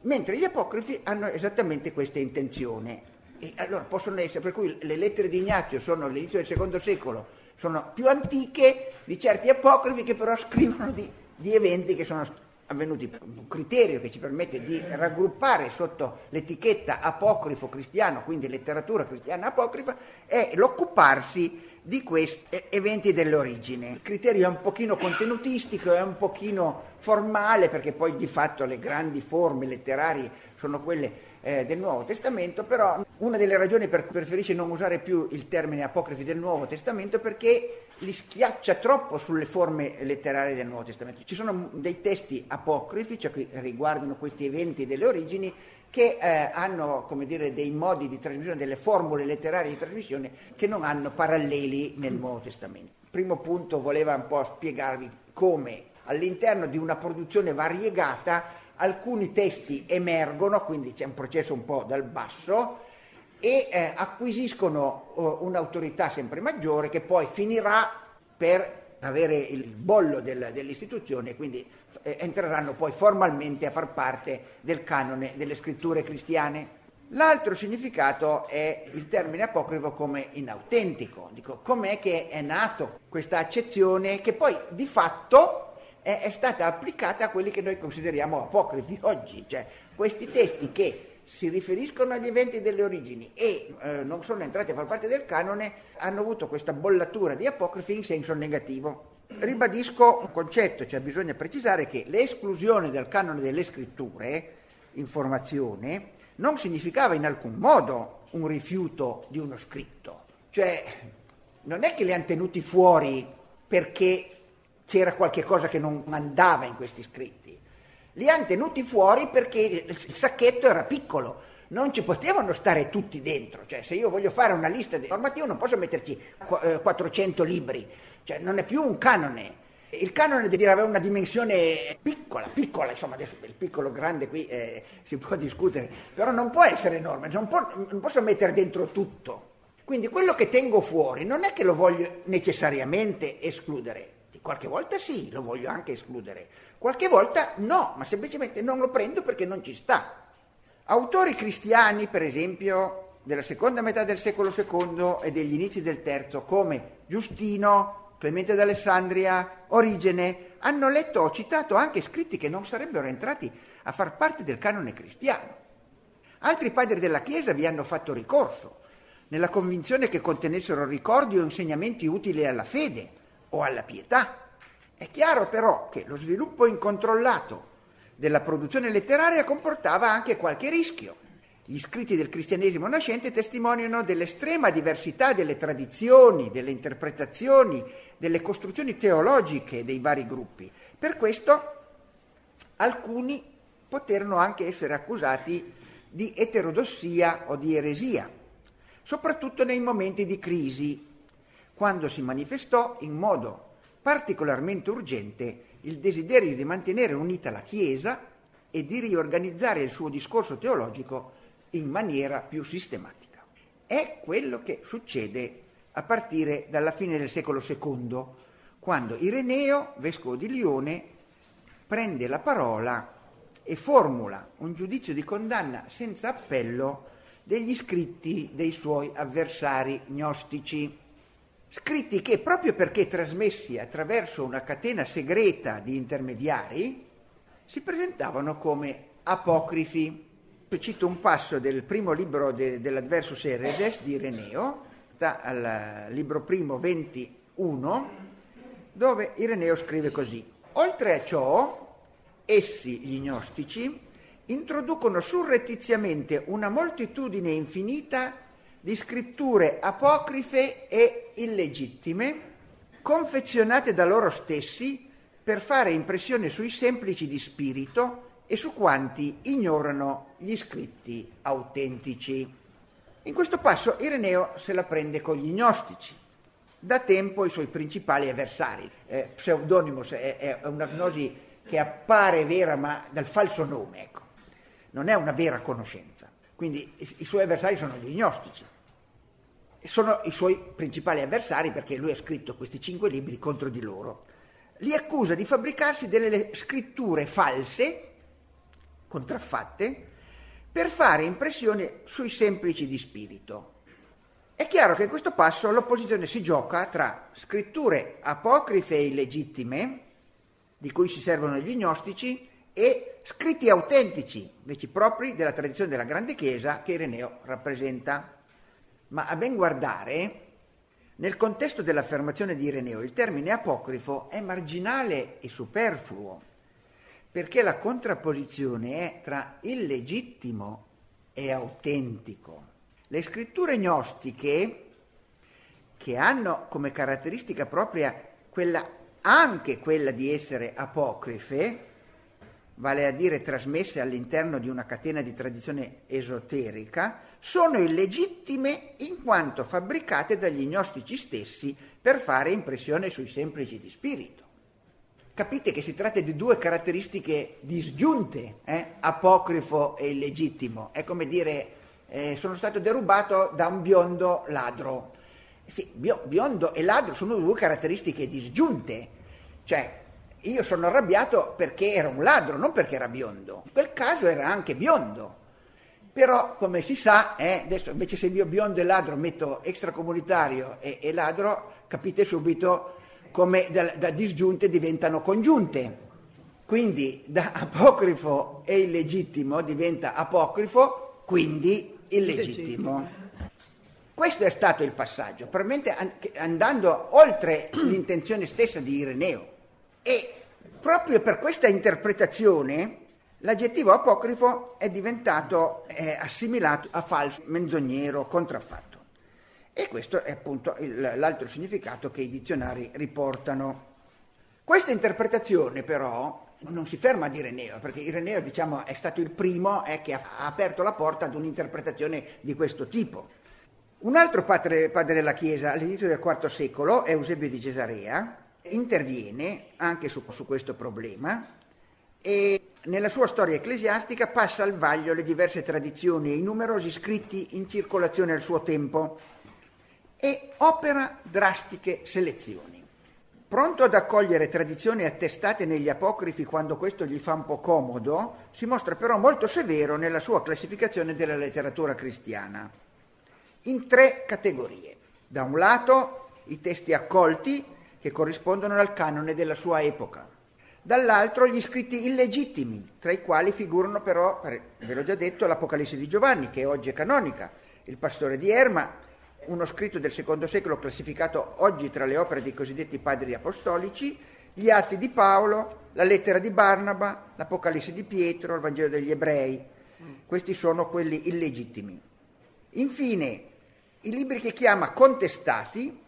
Mentre gli apocrifi hanno esattamente questa intenzione. E allora possono essere, per cui le lettere di Ignazio sono all'inizio del secondo secolo, sono più antiche di certi apocrifi che però scrivono di, di eventi che sono avvenuti un criterio che ci permette di raggruppare sotto l'etichetta apocrifo cristiano, quindi letteratura cristiana apocrifa, è l'occuparsi di questi eventi dell'origine. Il criterio è un pochino contenutistico, è un pochino formale, perché poi di fatto le grandi forme letterarie sono quelle eh, del Nuovo Testamento, però una delle ragioni per cui preferisce non usare più il termine apocrifi del Nuovo Testamento è perché li schiaccia troppo sulle forme letterarie del Nuovo Testamento. Ci sono dei testi apocrifi, cioè che riguardano questi eventi delle origini, che eh, hanno come dire, dei modi di trasmissione, delle formule letterarie di trasmissione che non hanno paralleli nel Nuovo Testamento. Primo punto voleva un po' spiegarvi come all'interno di una produzione variegata alcuni testi emergono, quindi c'è un processo un po' dal basso, e eh, acquisiscono uh, un'autorità sempre maggiore che poi finirà per avere il bollo del, dell'istituzione e quindi eh, entreranno poi formalmente a far parte del canone delle scritture cristiane. L'altro significato è il termine apocrifo come inautentico. Dico, com'è che è nato questa accezione che poi di fatto è, è stata applicata a quelli che noi consideriamo apocrifi oggi, cioè questi testi che si riferiscono agli eventi delle origini e eh, non sono entrati a far parte del canone, hanno avuto questa bollatura di apocrifi in senso negativo. Ribadisco un concetto, cioè bisogna precisare che l'esclusione dal canone delle scritture, informazione, non significava in alcun modo un rifiuto di uno scritto. Cioè, non è che li hanno tenuti fuori perché c'era qualche cosa che non andava in questi scritti. Li hanno tenuti fuori perché il sacchetto era piccolo, non ci potevano stare tutti dentro, cioè se io voglio fare una lista normativa non posso metterci 400 eh, libri, cioè non è più un canone. Il canone deve avere una dimensione piccola, piccola, insomma adesso il piccolo grande qui eh, si può discutere, però non può essere enorme, non, può, non posso mettere dentro tutto. Quindi quello che tengo fuori non è che lo voglio necessariamente escludere, Qualche volta sì, lo voglio anche escludere, qualche volta no, ma semplicemente non lo prendo perché non ci sta. Autori cristiani, per esempio, della seconda metà del secolo II e degli inizi del terzo, come Giustino, Clemente d'Alessandria, Origene, hanno letto o citato anche scritti che non sarebbero entrati a far parte del canone cristiano. Altri padri della Chiesa vi hanno fatto ricorso, nella convinzione che contenessero ricordi o insegnamenti utili alla fede, o alla pietà. È chiaro però che lo sviluppo incontrollato della produzione letteraria comportava anche qualche rischio. Gli scritti del cristianesimo nascente testimoniano dell'estrema diversità delle tradizioni, delle interpretazioni, delle costruzioni teologiche dei vari gruppi. Per questo alcuni poterono anche essere accusati di eterodossia o di eresia, soprattutto nei momenti di crisi, quando si manifestò in modo particolarmente urgente il desiderio di mantenere unita la Chiesa e di riorganizzare il suo discorso teologico in maniera più sistematica. È quello che succede a partire dalla fine del secolo II, quando Ireneo, vescovo di Lione, prende la parola e formula un giudizio di condanna senza appello degli scritti dei suoi avversari gnostici. Scritti che, proprio perché trasmessi attraverso una catena segreta di intermediari, si presentavano come apocrifi. Cito un passo del primo libro de, dell'Adversus Eredes di Ireneo, al libro primo 21, dove Ireneo scrive così. Oltre a ciò, essi, gli gnostici, introducono surrettiziamente una moltitudine infinita di scritture apocrife e illegittime, confezionate da loro stessi per fare impressione sui semplici di spirito e su quanti ignorano gli scritti autentici. In questo passo Ireneo se la prende con gli gnostici, da tempo i suoi principali avversari. Eh, Pseudonymos è, è un'agnosi che appare vera ma dal falso nome, ecco. non è una vera conoscenza. Quindi i, i suoi avversari sono gli gnostici. Sono i suoi principali avversari perché lui ha scritto questi cinque libri contro di loro. Li accusa di fabbricarsi delle scritture false, contraffatte, per fare impressione sui semplici di spirito. È chiaro che in questo passo l'opposizione si gioca tra scritture apocrife e illegittime, di cui si servono gli gnostici, e scritti autentici, invece propri della tradizione della grande Chiesa che Ireneo rappresenta. Ma a ben guardare, nel contesto dell'affermazione di Ireneo, il termine apocrifo è marginale e superfluo perché la contrapposizione è tra illegittimo e autentico. Le scritture gnostiche, che hanno come caratteristica propria quella, anche quella di essere apocrife, vale a dire trasmesse all'interno di una catena di tradizione esoterica, sono illegittime in quanto fabbricate dagli gnostici stessi per fare impressione sui semplici di spirito. Capite che si tratta di due caratteristiche disgiunte, eh? apocrifo e illegittimo. È come dire eh, sono stato derubato da un biondo ladro. Sì, biondo e ladro sono due caratteristiche disgiunte. Cioè, io sono arrabbiato perché era un ladro, non perché era biondo. In quel caso era anche biondo. Però, come si sa, eh, adesso invece se io biondo e ladro metto extracomunitario e, e ladro, capite subito come da, da disgiunte diventano congiunte. Quindi da apocrifo e illegittimo diventa apocrifo, quindi illegittimo. Questo è stato il passaggio, probabilmente andando oltre l'intenzione stessa di Ireneo. E proprio per questa interpretazione l'aggettivo apocrifo è diventato eh, assimilato a falso, menzognero, contraffatto. E questo è appunto il, l'altro significato che i dizionari riportano. Questa interpretazione però non si ferma ad Ireneo, perché Ireneo diciamo, è stato il primo eh, che ha aperto la porta ad un'interpretazione di questo tipo. Un altro padre, padre della Chiesa all'inizio del IV secolo, Eusebio di Cesarea, interviene anche su, su questo problema e nella sua storia ecclesiastica passa al vaglio le diverse tradizioni e i numerosi scritti in circolazione al suo tempo e opera drastiche selezioni. Pronto ad accogliere tradizioni attestate negli apocrifi quando questo gli fa un po' comodo, si mostra però molto severo nella sua classificazione della letteratura cristiana, in tre categorie. Da un lato i testi accolti che corrispondono al canone della sua epoca, dall'altro gli scritti illegittimi, tra i quali figurano però, ve l'ho già detto, l'Apocalisse di Giovanni, che oggi è canonica, il pastore di Erma, uno scritto del secondo secolo classificato oggi tra le opere dei cosiddetti padri apostolici, gli atti di Paolo, la lettera di Barnaba, l'Apocalisse di Pietro, il Vangelo degli Ebrei. Questi sono quelli illegittimi. Infine, i libri che chiama contestati,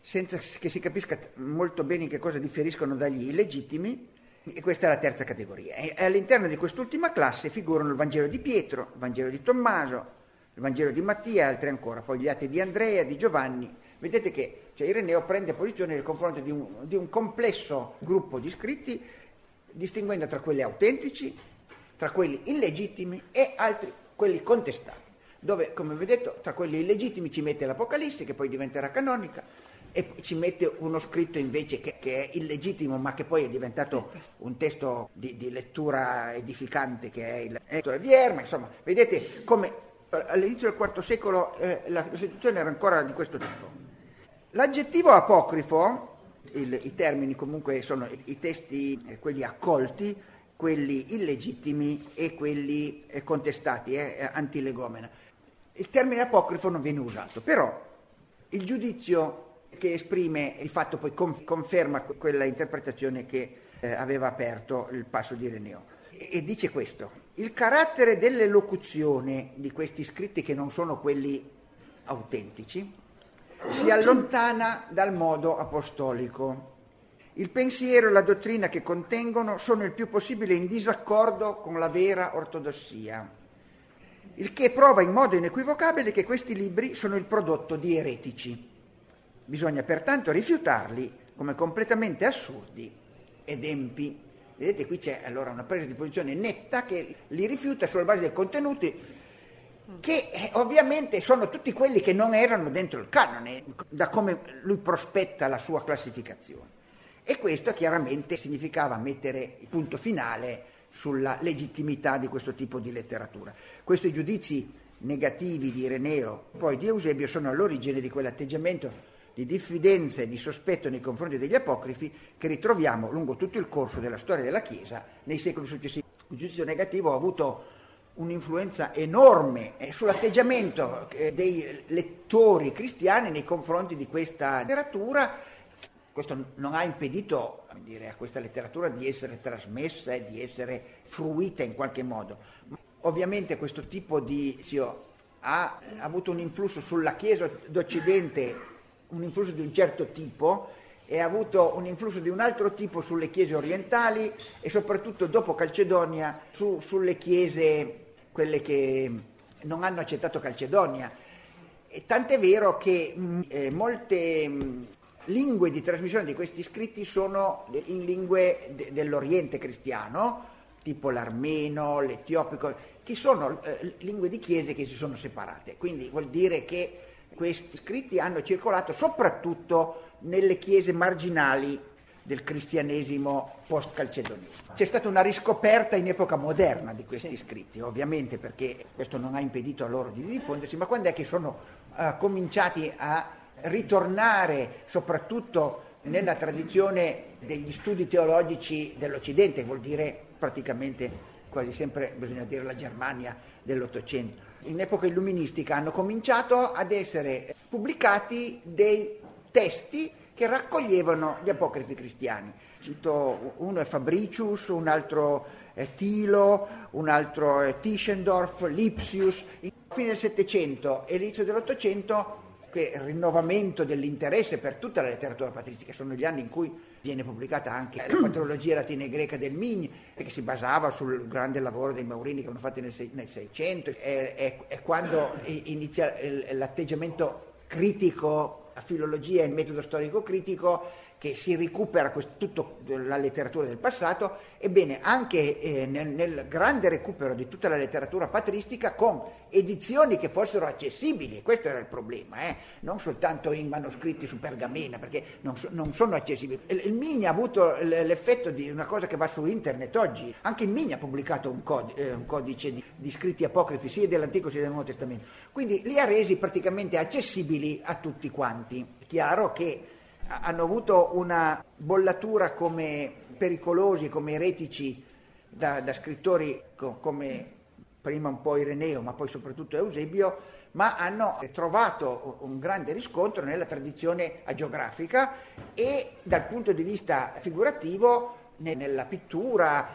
senza che si capisca molto bene in che cosa differiscono dagli illegittimi, E questa è la terza categoria. E all'interno di quest'ultima classe figurano il Vangelo di Pietro, il Vangelo di Tommaso, il Vangelo di Mattia e altri ancora, poi gli atti di Andrea, di Giovanni. Vedete che cioè, Ireneo prende posizione nel confronto di un, di un complesso gruppo di scritti, distinguendo tra quelli autentici, tra quelli illegittimi e altri, quelli contestati dove, come vi ho detto, tra quelli illegittimi ci mette l'Apocalisse, che poi diventerà canonica, e ci mette uno scritto invece che, che, è illegittimo ma che poi è diventato un testo di, di lettura edificante che è il lettura di Erma, insomma, vedete come eh, all'inizio del IV secolo eh, la, situazione era ancora di questo tipo. L'aggettivo apocrifo, il, i termini comunque sono i, i testi, eh, quelli accolti, quelli illegittimi e quelli eh, contestati, eh, antilegomena. Il termine apocrifo non viene usato, però il giudizio che esprime il fatto poi conferma quella interpretazione che eh, aveva aperto il passo di Ireneo. E, e dice questo, il carattere dell'elocuzione di questi scritti che non sono quelli autentici si allontana dal modo apostolico. Il pensiero e la dottrina che contengono sono il più possibile in disaccordo con la vera ortodossia il che prova in modo inequivocabile che questi libri sono il prodotto di eretici. Bisogna pertanto rifiutarli come completamente assurdi ed empi. Vedete, qui c'è allora una presa di posizione netta che li rifiuta sulla base dei contenuti che eh, ovviamente sono tutti quelli che non erano dentro il canone, da come lui prospetta la sua classificazione. E questo chiaramente significava mettere il punto finale sulla legittimità di questo tipo di letteratura. Questi giudizi negativi di Ireneo, poi di Eusebio, sono all'origine di quell'atteggiamento di diffidenza e di sospetto nei confronti degli apocrifi che ritroviamo lungo tutto il corso della storia della Chiesa nei secoli successivi. Il giudizio negativo ha avuto un'influenza enorme eh, sull'atteggiamento eh, dei lettori cristiani nei confronti di questa letteratura questo non ha impedito dire, a questa letteratura di essere trasmessa e di essere fruita in qualche modo. Ovviamente questo tipo di zio, ha avuto un influsso sulla Chiesa d'Occidente, un influsso di un certo tipo, e ha avuto un influsso di un altro tipo sulle chiese orientali e soprattutto dopo Calcedonia su, sulle chiese, quelle che non hanno accettato Calcedonia. E tant'è vero che mh, eh, molte mh, lingue di trasmissione di questi scritti sono in lingue de- dell'Oriente cristiano, tipo l'armeno, l'etiopico, che sono eh, lingue di chiese che si sono separate. Quindi vuol dire che questi scritti hanno circolato soprattutto nelle chiese marginali del cristianesimo post-calcedonismo. C'è stata una riscoperta in epoca moderna di questi sì. scritti, ovviamente perché questo non ha impedito a loro di diffondersi, ma quando è che sono uh, cominciati a ritornare soprattutto nella tradizione degli studi teologici dell'Occidente, vuol dire praticamente quasi sempre bisogna dire la Germania dell'Ottocento. In epoca illuministica hanno cominciato ad essere pubblicati dei testi che raccoglievano gli apocrifi cristiani. Cito uno è Fabricius, un altro è Tilo, un altro è Tischendorf, Lipsius. In fine del Settecento e l'inizio dell'Ottocento che rinnovamento dell'interesse per tutta la letteratura patristica, sono gli anni in cui viene pubblicata anche la patrologia latina e greca del Migni, che si basava sul grande lavoro dei Maurini che hanno fatto nel, nel 600, è, è, è quando inizia l'atteggiamento critico a filologia e il metodo storico critico che si recupera tutta la letteratura del passato, ebbene anche eh, nel, nel, grande recupero di tutta la letteratura patristica con edizioni che fossero accessibili, questo era il problema, eh? non soltanto in manoscritti su pergamena, perché non, so, non sono accessibili. Il, il Mini ha avuto l'effetto di una cosa che va su internet oggi, anche il Mini ha pubblicato un, cod- eh, un codice di, di, scritti apocrifi sia dell'Antico sia del Nuovo Testamento, quindi li ha resi praticamente accessibili a tutti quanti. Chiaro che hanno avuto una bollatura come pericolosi, come eretici da, da scrittori co- come prima un po' Ireneo, ma poi soprattutto Eusebio, ma hanno trovato un grande riscontro nella tradizione agiografica e dal punto di vista figurativo nella pittura,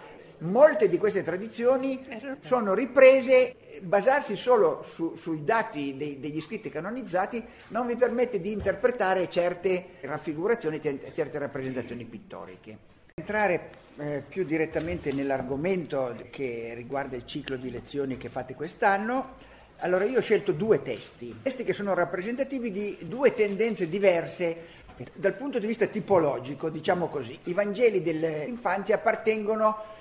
molte di queste tradizioni sono riprese, basarsi solo su, sui dati dei, degli scritti canonizzati non vi permette di interpretare certe raffigurazioni, certe rappresentazioni pittoriche. Entrare eh, più direttamente nell'argomento che riguarda il ciclo di lezioni che fate quest'anno, allora io ho scelto due testi, testi che sono rappresentativi di due tendenze diverse dal punto di vista tipologico, diciamo così. I Vangeli dell'infanzia appartengono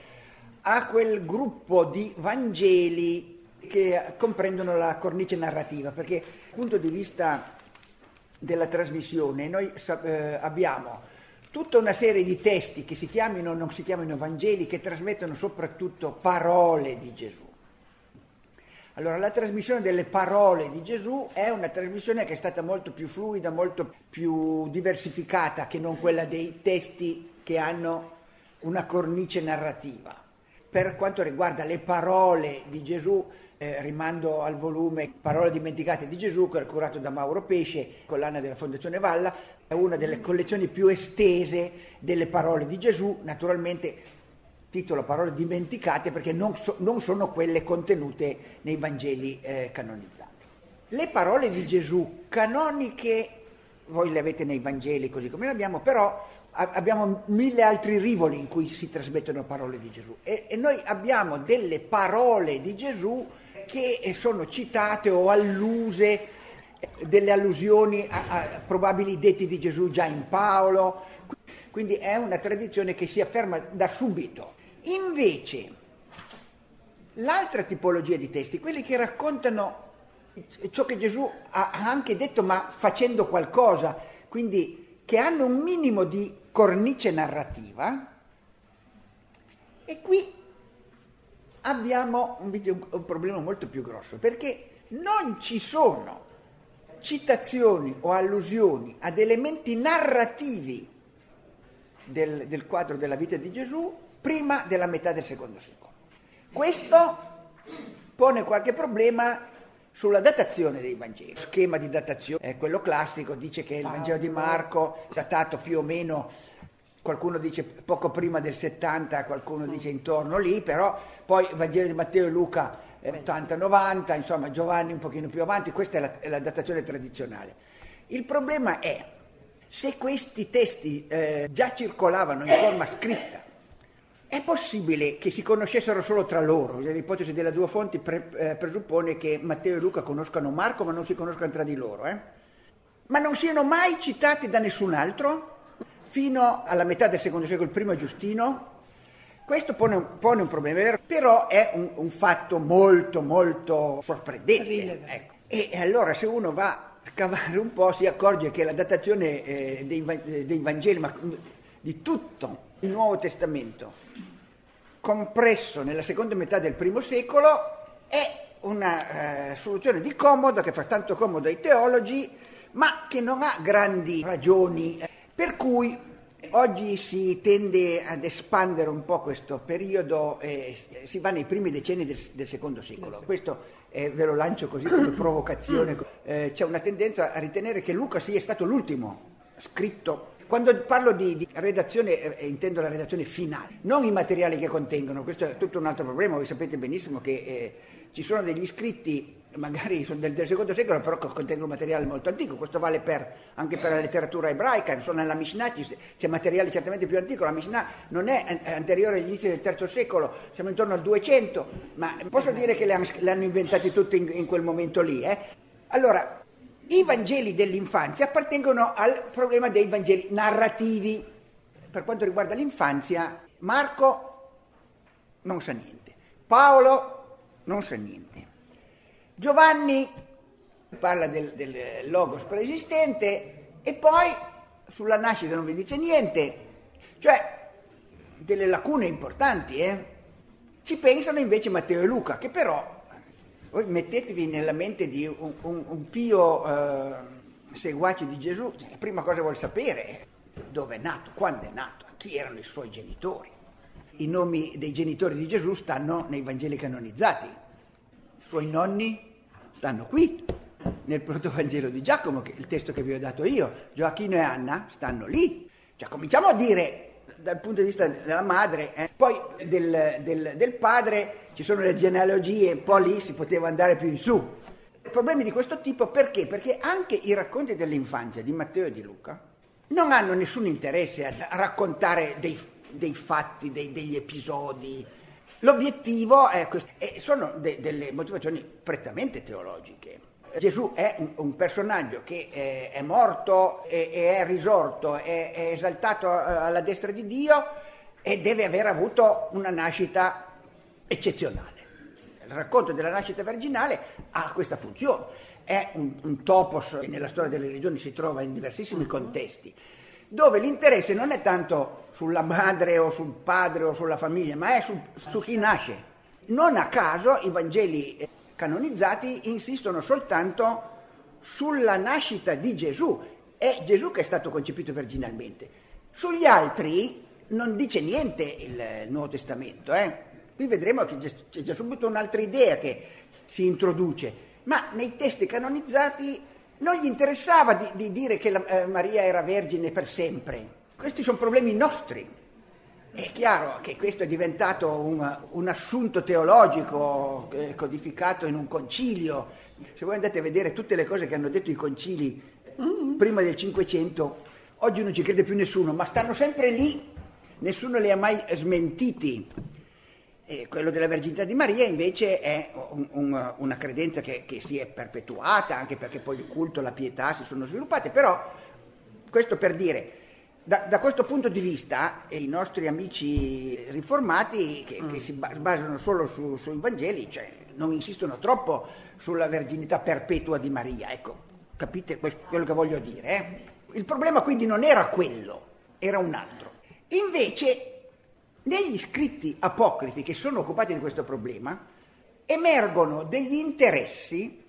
a quel gruppo di Vangeli che comprendono la cornice narrativa, perché dal punto di vista della trasmissione noi eh, abbiamo tutta una serie di testi che si chiamino o non si chiamino Vangeli, che trasmettono soprattutto parole di Gesù. Allora, la trasmissione delle parole di Gesù è una trasmissione che è stata molto più fluida, molto più diversificata che non quella dei testi che hanno una cornice narrativa. Per quanto riguarda le parole di Gesù, eh, rimando al volume Parole dimenticate di Gesù, che è curato da Mauro Pesce, collana della Fondazione Valla, è una delle collezioni più estese delle parole di Gesù, naturalmente titolo Parole dimenticate perché non, so, non sono quelle contenute nei Vangeli eh, canonizzati. Le parole di Gesù canoniche, voi le avete nei Vangeli così come le abbiamo, però abbiamo mille altri rivoli in cui si trasmettono parole di Gesù e, e noi abbiamo delle parole di Gesù che sono citate o alluse, delle allusioni a, a probabili detti di Gesù già in Paolo, quindi è una tradizione che si afferma da subito. Invece, l'altra tipologia di testi, quelli che raccontano ciò che Gesù ha anche detto ma facendo qualcosa, quindi che hanno un minimo di cornice narrativa, e qui abbiamo un, un problema molto più grosso, perché non ci sono citazioni o allusioni ad elementi narrativi del, del, quadro della vita di Gesù prima della metà del secondo secolo. Questo pone qualche problema sulla datazione dei Vangeli. Lo schema di datazione è quello classico, dice che il Vangelo di Marco è datato più o meno, qualcuno dice poco prima del 70, qualcuno dice intorno lì, però poi il Vangelo di Matteo e Luca 80-90, insomma Giovanni un pochino più avanti, questa è la, è la datazione tradizionale. Il problema è se questi testi eh, già circolavano in forma scritta, è possibile che si conoscessero solo tra loro? L'ipotesi delle due fonti pre, eh, presuppone che Matteo e Luca conoscano Marco ma non si conoscano tra di loro, eh? ma non siano mai citati da nessun altro fino alla metà del secondo secolo, il primo Giustino, questo pone un, pone un problema, però è un, un, fatto molto molto sorprendente. Ecco. E, e, allora se uno va a scavare un po' si accorge che la datazione eh, dei, dei, Vangeli, ma di tutto il Nuovo Testamento, compresso nella seconda metà del primo secolo, è una eh, soluzione di comodo che fa tanto comodo ai teologi, ma che non ha grandi ragioni. Per cui Oggi si tende ad espandere un po' questo periodo, eh, si va nei primi decenni del, del secondo secolo. Questo eh, ve lo lancio così come provocazione. Eh, c'è una tendenza a ritenere che Luca sia stato l'ultimo scritto. Quando parlo di, di redazione eh, intendo la redazione finale, non i materiali che contengono, questo è tutto un altro problema, voi sapete benissimo che eh, ci sono degli scritti magari sono del, del, secondo secolo, però contengono materiale molto antico. Questo vale per, anche per la letteratura ebraica, insomma nella Mishnah c'è materiale certamente più antico. La Mishnah non è anteriore agli inizi del terzo secolo, siamo intorno al 200, ma posso dire che le hanno, le hanno inventati tutti in, in, quel momento lì. Eh? Allora, i Vangeli dell'infanzia appartengono al problema dei Vangeli narrativi. Per quanto riguarda l'infanzia, Marco non sa niente, Paolo non sa niente. Giovanni parla del, del logos preesistente e poi sulla nascita non vi dice niente, cioè delle lacune importanti, eh? Ci pensano invece Matteo e Luca, che però, voi mettetevi nella mente di un, un, un pio eh, seguace di Gesù, la prima cosa vuole sapere dove è nato, quando è nato, chi erano i suoi genitori. I nomi dei genitori di Gesù stanno nei Vangeli canonizzati, suoi nonni stanno qui, nel protovangelo di Giacomo, che è il testo che vi ho dato io, Gioacchino e Anna stanno lì. Cioè, cominciamo a dire dal punto di vista della madre, eh. poi del, del, del, padre ci sono le genealogie, un po' lì si poteva andare più in su. Problemi di questo tipo perché? Perché anche i racconti dell'infanzia di Matteo e di Luca non hanno nessun interesse a raccontare dei dei fatti, dei, degli episodi. L'obiettivo è questo, e sono de, delle motivazioni prettamente teologiche. Gesù è un, un personaggio che è, è morto e, e, è risorto, è, è esaltato eh, alla destra di Dio e deve aver avuto una nascita eccezionale. Il racconto della nascita virginale ha questa funzione è un, un topos che nella storia delle religioni si trova in diversissimi contesti, dove l'interesse non è tanto sulla madre o sul padre o sulla famiglia, ma è su, su chi nasce. Non a caso i Vangeli canonizzati insistono soltanto sulla nascita di Gesù. È Gesù che è stato concepito virginalmente. Sugli altri non dice niente il Nuovo Testamento. Eh? Qui vedremo che c'è già subito un'altra idea che si introduce ma nei testi canonizzati non gli interessava di, di dire che la, eh, Maria era vergine per sempre. Questi sono problemi nostri. È chiaro che questo è diventato un, un assunto teologico eh, codificato in un concilio. Se voi andate a vedere tutte le cose che hanno detto i concili mm-hmm. prima del Cinquecento, oggi non ci crede più nessuno, ma stanno sempre lì, nessuno li ha mai smentiti. E quello della Verginità di Maria invece è un, un, una credenza che, che, si è perpetuata, anche perché poi il culto e la pietà si sono sviluppate, però questo per dire, da, da questo punto di vista i nostri amici riformati che, mm. che si basano solo su, sui Vangeli, cioè non insistono troppo sulla verginità perpetua di Maria, ecco, capite quello che voglio dire? Eh? Il problema quindi non era quello, era un altro. Invece negli scritti apocrifi che sono occupati di questo problema emergono degli interessi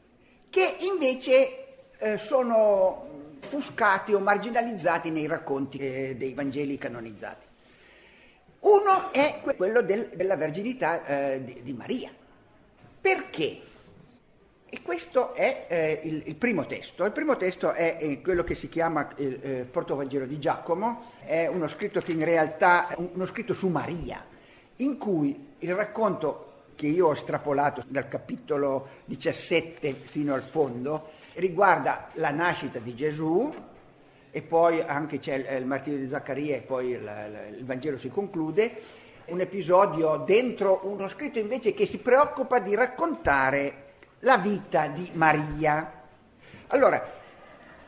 che invece eh, sono offuscati o marginalizzati nei racconti eh, dei Vangeli canonizzati. Uno è quello del, della verginità eh, di, di Maria. Perché? E questo è eh, il, il, primo testo. Il primo testo è eh, quello che si chiama il eh, Portovangelo di Giacomo, è uno scritto che in realtà è uno scritto su Maria, in cui il racconto che io ho estrapolato dal capitolo 17 fino al fondo riguarda la nascita di Gesù e poi anche c'è il, il martirio di Zaccaria e poi il, il Vangelo si conclude, un episodio dentro uno scritto invece che si preoccupa di raccontare la vita di Maria. Allora,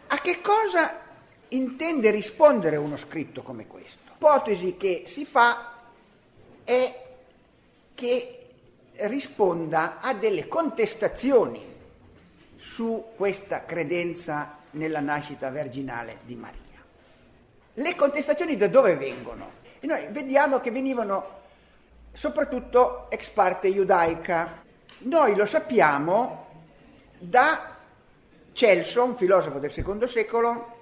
a che cosa intende rispondere uno scritto come questo? L'ipotesi che si fa è che risponda a delle contestazioni su questa credenza nella nascita virginale di Maria. Le contestazioni da dove vengono? E noi vediamo che venivano soprattutto ex parte giudaica, noi lo sappiamo da Celso, un filosofo del secondo secolo,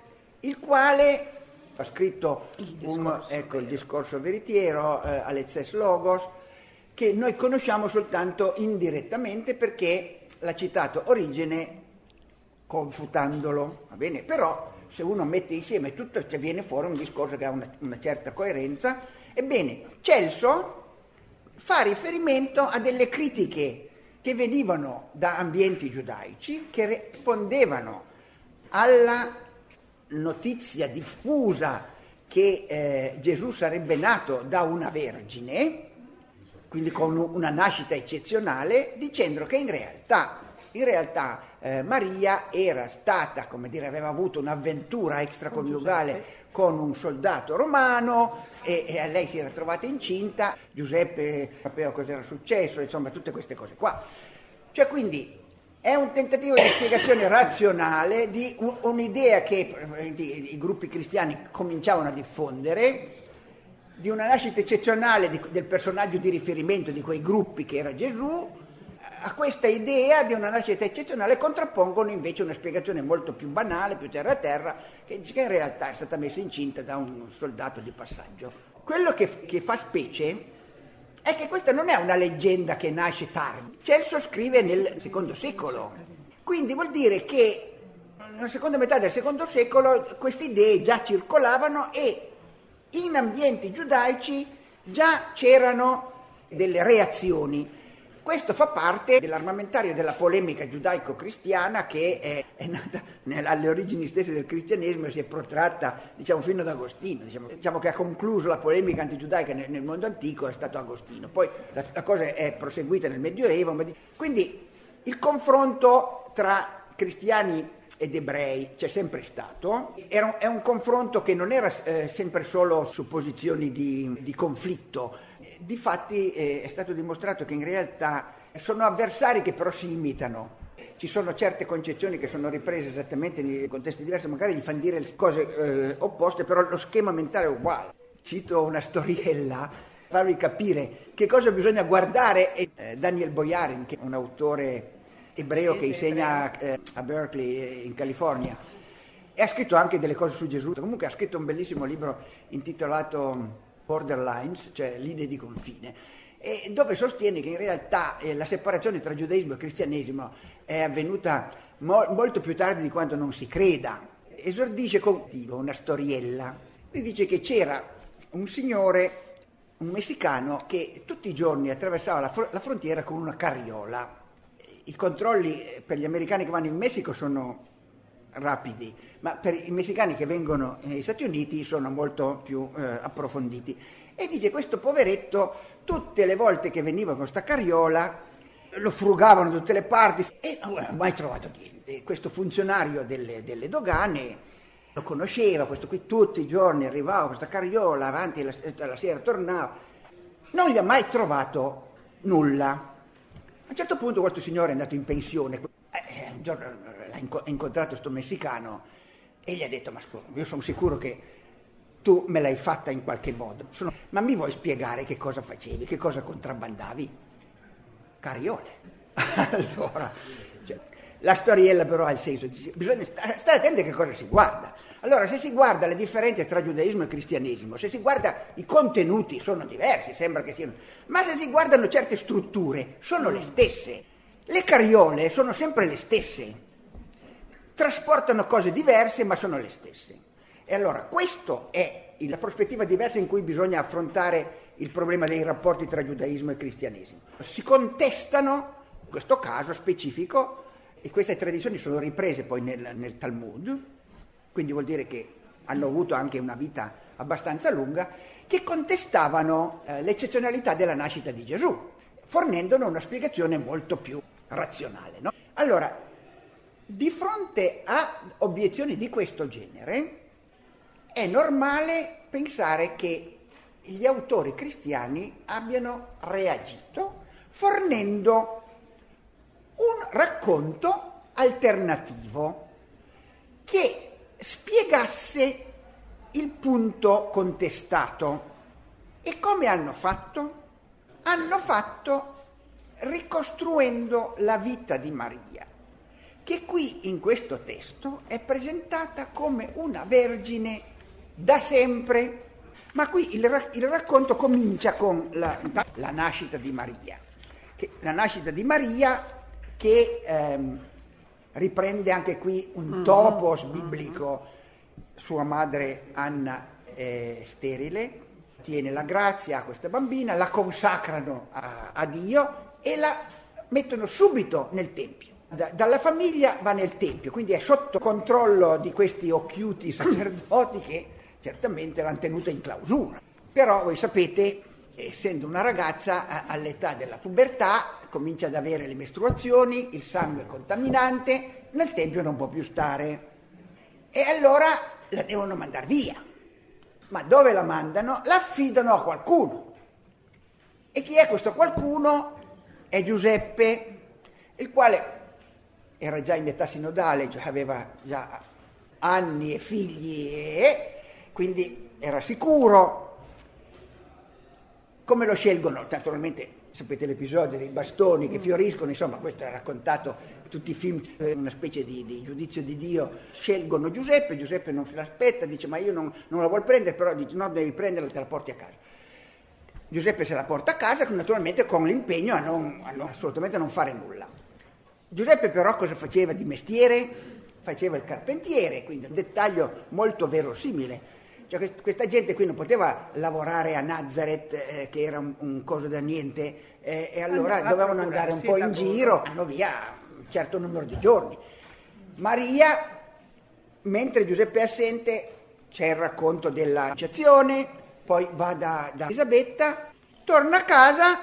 il quale ha scritto il discorso, un, ecco, il discorso veritiero, eh, Alezes Logos, che noi conosciamo soltanto indirettamente perché l'ha citato Origene confutandolo, va bene? Però se uno mette insieme tutto cioè viene fuori un discorso che ha una, una certa coerenza. Ebbene, Celso fa riferimento a delle critiche che venivano da ambienti giudaici che rispondevano alla notizia diffusa che eh, Gesù sarebbe nato da una vergine, quindi con una nascita eccezionale, dicendo che in realtà, in realtà eh, Maria era stata, come dire, aveva avuto un'avventura extraconiugale con un soldato romano e, e, lei si era trovata incinta, Giuseppe sapeva cosa era successo, insomma tutte queste cose qua. Cioè quindi è un tentativo di spiegazione razionale di un'idea che eh, i gruppi cristiani cominciavano a diffondere, di una nascita eccezionale del personaggio di riferimento di quei gruppi che era Gesù, a questa idea di una nascita eccezionale contrappongono invece una spiegazione molto più banale, più terra terra, che che in realtà è stata messa incinta da un soldato di passaggio. Quello che, che fa specie è che questa non è una leggenda che nasce tardi. Celso scrive nel secondo secolo, quindi vuol dire che nella seconda metà del secondo secolo queste idee già circolavano e in ambienti giudaici già c'erano delle reazioni Questo fa parte dell'armamentario della polemica giudaico-cristiana che è, è nata alle origini stesse del cristianesimo e si è protratta diciamo, fino ad Agostino. Diciamo, diciamo, che ha concluso la polemica antigiudaica nel, nel mondo antico è stato Agostino. Poi la, la cosa è proseguita nel Medioevo. Quindi il confronto tra cristiani ed ebrei c'è sempre stato. Era, è un confronto che non era eh, sempre solo su posizioni di, di conflitto Difatti eh, è stato dimostrato che in realtà sono avversari che però si imitano. Ci sono certe concezioni che sono riprese esattamente in contesti diversi, magari gli fanno dire cose eh, opposte, però lo schema mentale è uguale. Cito una storiella per farvi capire che cosa bisogna guardare. Eh, Daniel Boyarin, che è un autore ebreo che insegna eh, a Berkeley eh, in California, e ha scritto anche delle cose su Gesù. Comunque ha scritto un bellissimo libro intitolato borderlines, cioè linee di confine, dove sostiene che in realtà eh, la separazione tra giudaismo e cristianesimo è avvenuta mo- molto più tardi di quanto non si creda. Esordisce con una storiella. Lui dice che c'era un signore, un messicano, che tutti i giorni attraversava la, fr- la frontiera con una carriola. I controlli eh, per gli americani che vanno in Messico sono rapidi, ma per i messicani che vengono negli Stati Uniti sono molto più eh, approfonditi. E dice questo poveretto, tutte le volte che veniva con questa carriola, lo frugavano da tutte le parti e non aveva mai trovato niente. Questo funzionario delle, delle dogane lo conosceva, questo qui tutti i giorni arrivava con questa carriola, avanti la, la sera tornava, non gli ha mai trovato nulla. A un certo punto questo signore è andato in pensione, eh, un giorno ha incontrato questo messicano e gli ha detto, ma scusa, io sono sicuro che tu me l'hai fatta in qualche modo, sono... ma mi vuoi spiegare che cosa facevi, che cosa contrabbandavi? Cariole. allora, cioè, la storiella però ha il senso, bisogna stare, stare attenti a che cosa si guarda. Allora, se si guarda le differenze tra giudaismo e cristianesimo, se si guarda i contenuti sono diversi, sembra che siano, ma se si guardano certe strutture sono le stesse. Le cariole sono sempre le stesse trasportano cose diverse ma sono le stesse. E allora questa è la prospettiva diversa in cui bisogna affrontare il problema dei rapporti tra giudaismo e cristianesimo. Si contestano, in questo caso specifico, e queste tradizioni sono riprese poi nel, nel Talmud, quindi vuol dire che hanno avuto anche una vita abbastanza lunga, che contestavano eh, l'eccezionalità della nascita di Gesù, fornendone una spiegazione molto più razionale. No? Allora, di fronte a obiezioni di questo genere è normale pensare che gli autori cristiani abbiano reagito fornendo un racconto alternativo che spiegasse il punto contestato. E come hanno fatto? Hanno fatto ricostruendo la vita di Maria che qui in questo testo è presentata come una vergine da sempre, ma qui il, il racconto comincia con la, la, nascita di Maria, che, la nascita di Maria che ehm, riprende anche qui un mm-hmm. topos biblico, sua madre Anna è sterile, tiene la grazia a questa bambina, la consacrano a, a Dio e la mettono subito nel Tempio da, dalla famiglia va nel tempio, quindi è sotto controllo di questi occhiuti sacerdoti che certamente l'hanno tenuta in clausura. Però voi sapete, essendo una ragazza all'età della pubertà, comincia ad avere le mestruazioni, il sangue è contaminante, nel tempio non può più stare. E allora la devono mandare via. Ma dove la mandano? La affidano a qualcuno. E chi è questo qualcuno? È Giuseppe, il quale era già in età sinodale, cioè aveva già anni e figli e quindi era sicuro. Come lo scelgono? Naturalmente sapete l'episodio dei bastoni che fioriscono, insomma questo è raccontato in tutti i film, una specie di, di, giudizio di Dio, scelgono Giuseppe, Giuseppe non se l'aspetta, dice ma io non, non la vuol prendere, però dice no devi prenderla, te la porti a casa. Giuseppe se la porta a casa naturalmente con l'impegno a, non, a non, assolutamente non fare nulla. Giuseppe però cosa faceva di mestiere? Faceva il carpentiere, quindi un dettaglio molto verosimile. Cioè, questa gente qui non poteva lavorare a Nazareth, eh, che era un, un, coso da niente, eh, e allora dovevano andare un po' in giro, hanno via un certo numero di giorni. Maria, mentre Giuseppe è assente, c'è il racconto dell'annunciazione, poi va da, da Elisabetta, torna a casa,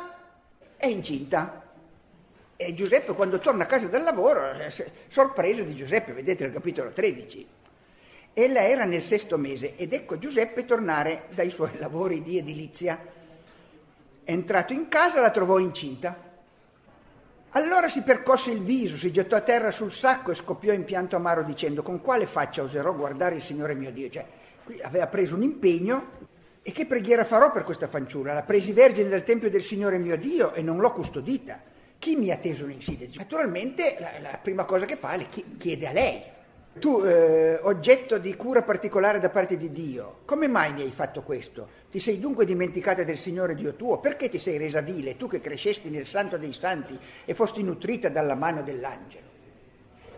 è incinta. E Giuseppe quando torna a casa dal lavoro, sorpreso di Giuseppe, vedete il capitolo 13. Ella era nel sesto mese ed ecco Giuseppe tornare dai suoi lavori di edilizia. Entrato in casa la trovò incinta. Allora si percosse il viso, si gettò a terra sul sacco e scoppiò in pianto amaro dicendo con quale faccia oserò guardare il Signore mio Dio. Cioè, qui aveva preso un impegno e che preghiera farò per questa fanciulla? La presi vergine dal Tempio del Signore mio Dio e non l'ho custodita. Chi mi ha teso l'insidia? Naturalmente la, la prima cosa che fa è chiede a lei tu, eh, oggetto di cura particolare da parte di Dio, come mai mi hai fatto questo? Ti sei dunque dimenticata del Signore Dio tuo? Perché ti sei resa vile, tu che crescesti nel santo dei santi e fosti nutrita dalla mano dell'angelo?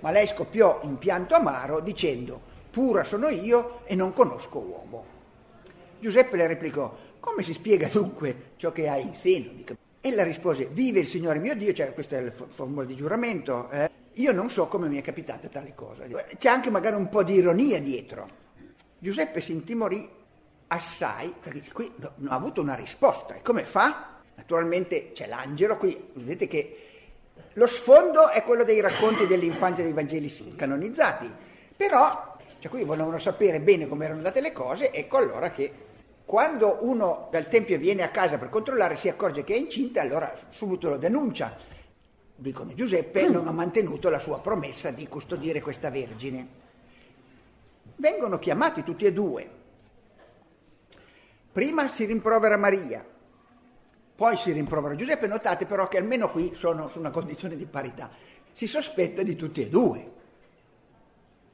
Ma lei scoppiò in pianto amaro dicendo, pura sono io e non conosco uomo. Giuseppe le replicò, come si spiega dunque ciò che hai in seno? Ella rispose, vive il Signore mio Dio, cioè questo è il formula di giuramento, eh? Io non so come mi è capitata tale cosa. C'è anche magari un po' di ironia dietro. Giuseppe si intimorì assai perché qui non ha avuto una risposta. E come fa? Naturalmente c'è l'angelo qui, vedete che lo sfondo è quello dei racconti dell'infanzia dei Vangeli canonizzati, però cioè qui volevano sapere bene come erano andate le cose, ecco allora che quando uno dal Tempio viene a casa per controllare si accorge che è incinta, allora subito lo denuncia dicono Giuseppe, non ha mantenuto la sua promessa di custodire questa Vergine. Vengono chiamati tutti e due. Prima si rimprovera Maria, poi si rimprovera Giuseppe. Notate però che almeno qui sono su una condizione di parità. Si sospetta di tutti e due.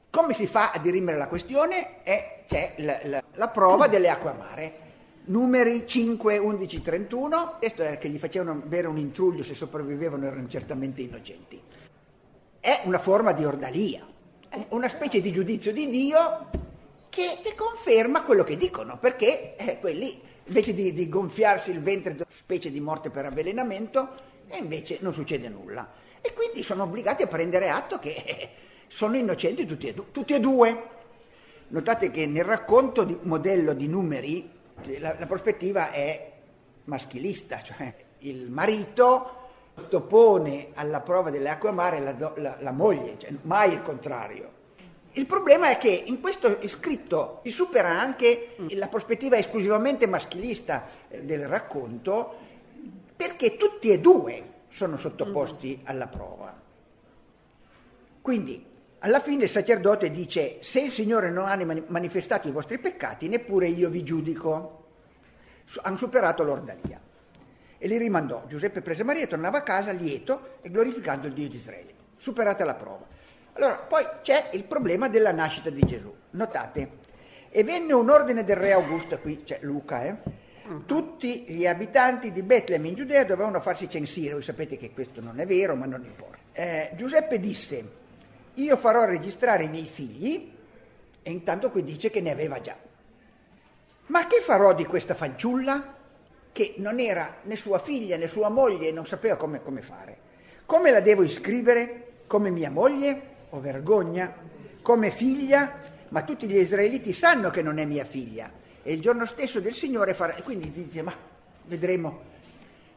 Come si fa a dirimere la questione? Eh, c'è la, la, la prova delle acque amare numeri 5, 11, 31, questo è che gli facevano bere un intruglio se sopravvivevano erano certamente innocenti. È una forma di ordalia, una specie di giudizio di Dio che, che conferma quello che dicono, perché eh, quelli invece di, di, gonfiarsi il ventre, specie di morte per avvelenamento, e invece non succede nulla. E quindi sono obbligati a prendere atto che eh, sono innocenti tutti e, tutti e due. Notate che nel racconto di modello di numeri la, la prospettiva è maschilista, cioè il marito sottopone alla prova delle acque amare la, la, la moglie, cioè mai il contrario. Il problema è che in questo scritto si supera anche la prospettiva esclusivamente maschilista eh, del racconto perché tutti e due sono sottoposti alla prova. Quindi alla fine il sacerdote dice, se il Signore non ha manifestato i vostri peccati, neppure io vi giudico. Hanno superato l'ordalia. E li rimandò. Giuseppe prese Maria, tornava a casa lieto e glorificando il Dio di Israele. Superata la prova. Allora, poi c'è il problema della nascita di Gesù. Notate, e venne un ordine del re Augusto, qui c'è Luca, eh? tutti gli abitanti di Betlemme in Giudea dovevano farsi censire. Voi sapete che questo non è vero, ma non importa. Eh, Giuseppe disse, io farò registrare i miei figli, e intanto qui dice che ne aveva già. Ma che farò di questa fanciulla che non era né sua figlia né sua moglie e non sapeva come, come fare? Come la devo iscrivere? Come mia moglie? Ho vergogna? Come figlia? Ma tutti gli israeliti sanno che non è mia figlia. E il giorno stesso del Signore farà... E quindi dice, ma vedremo.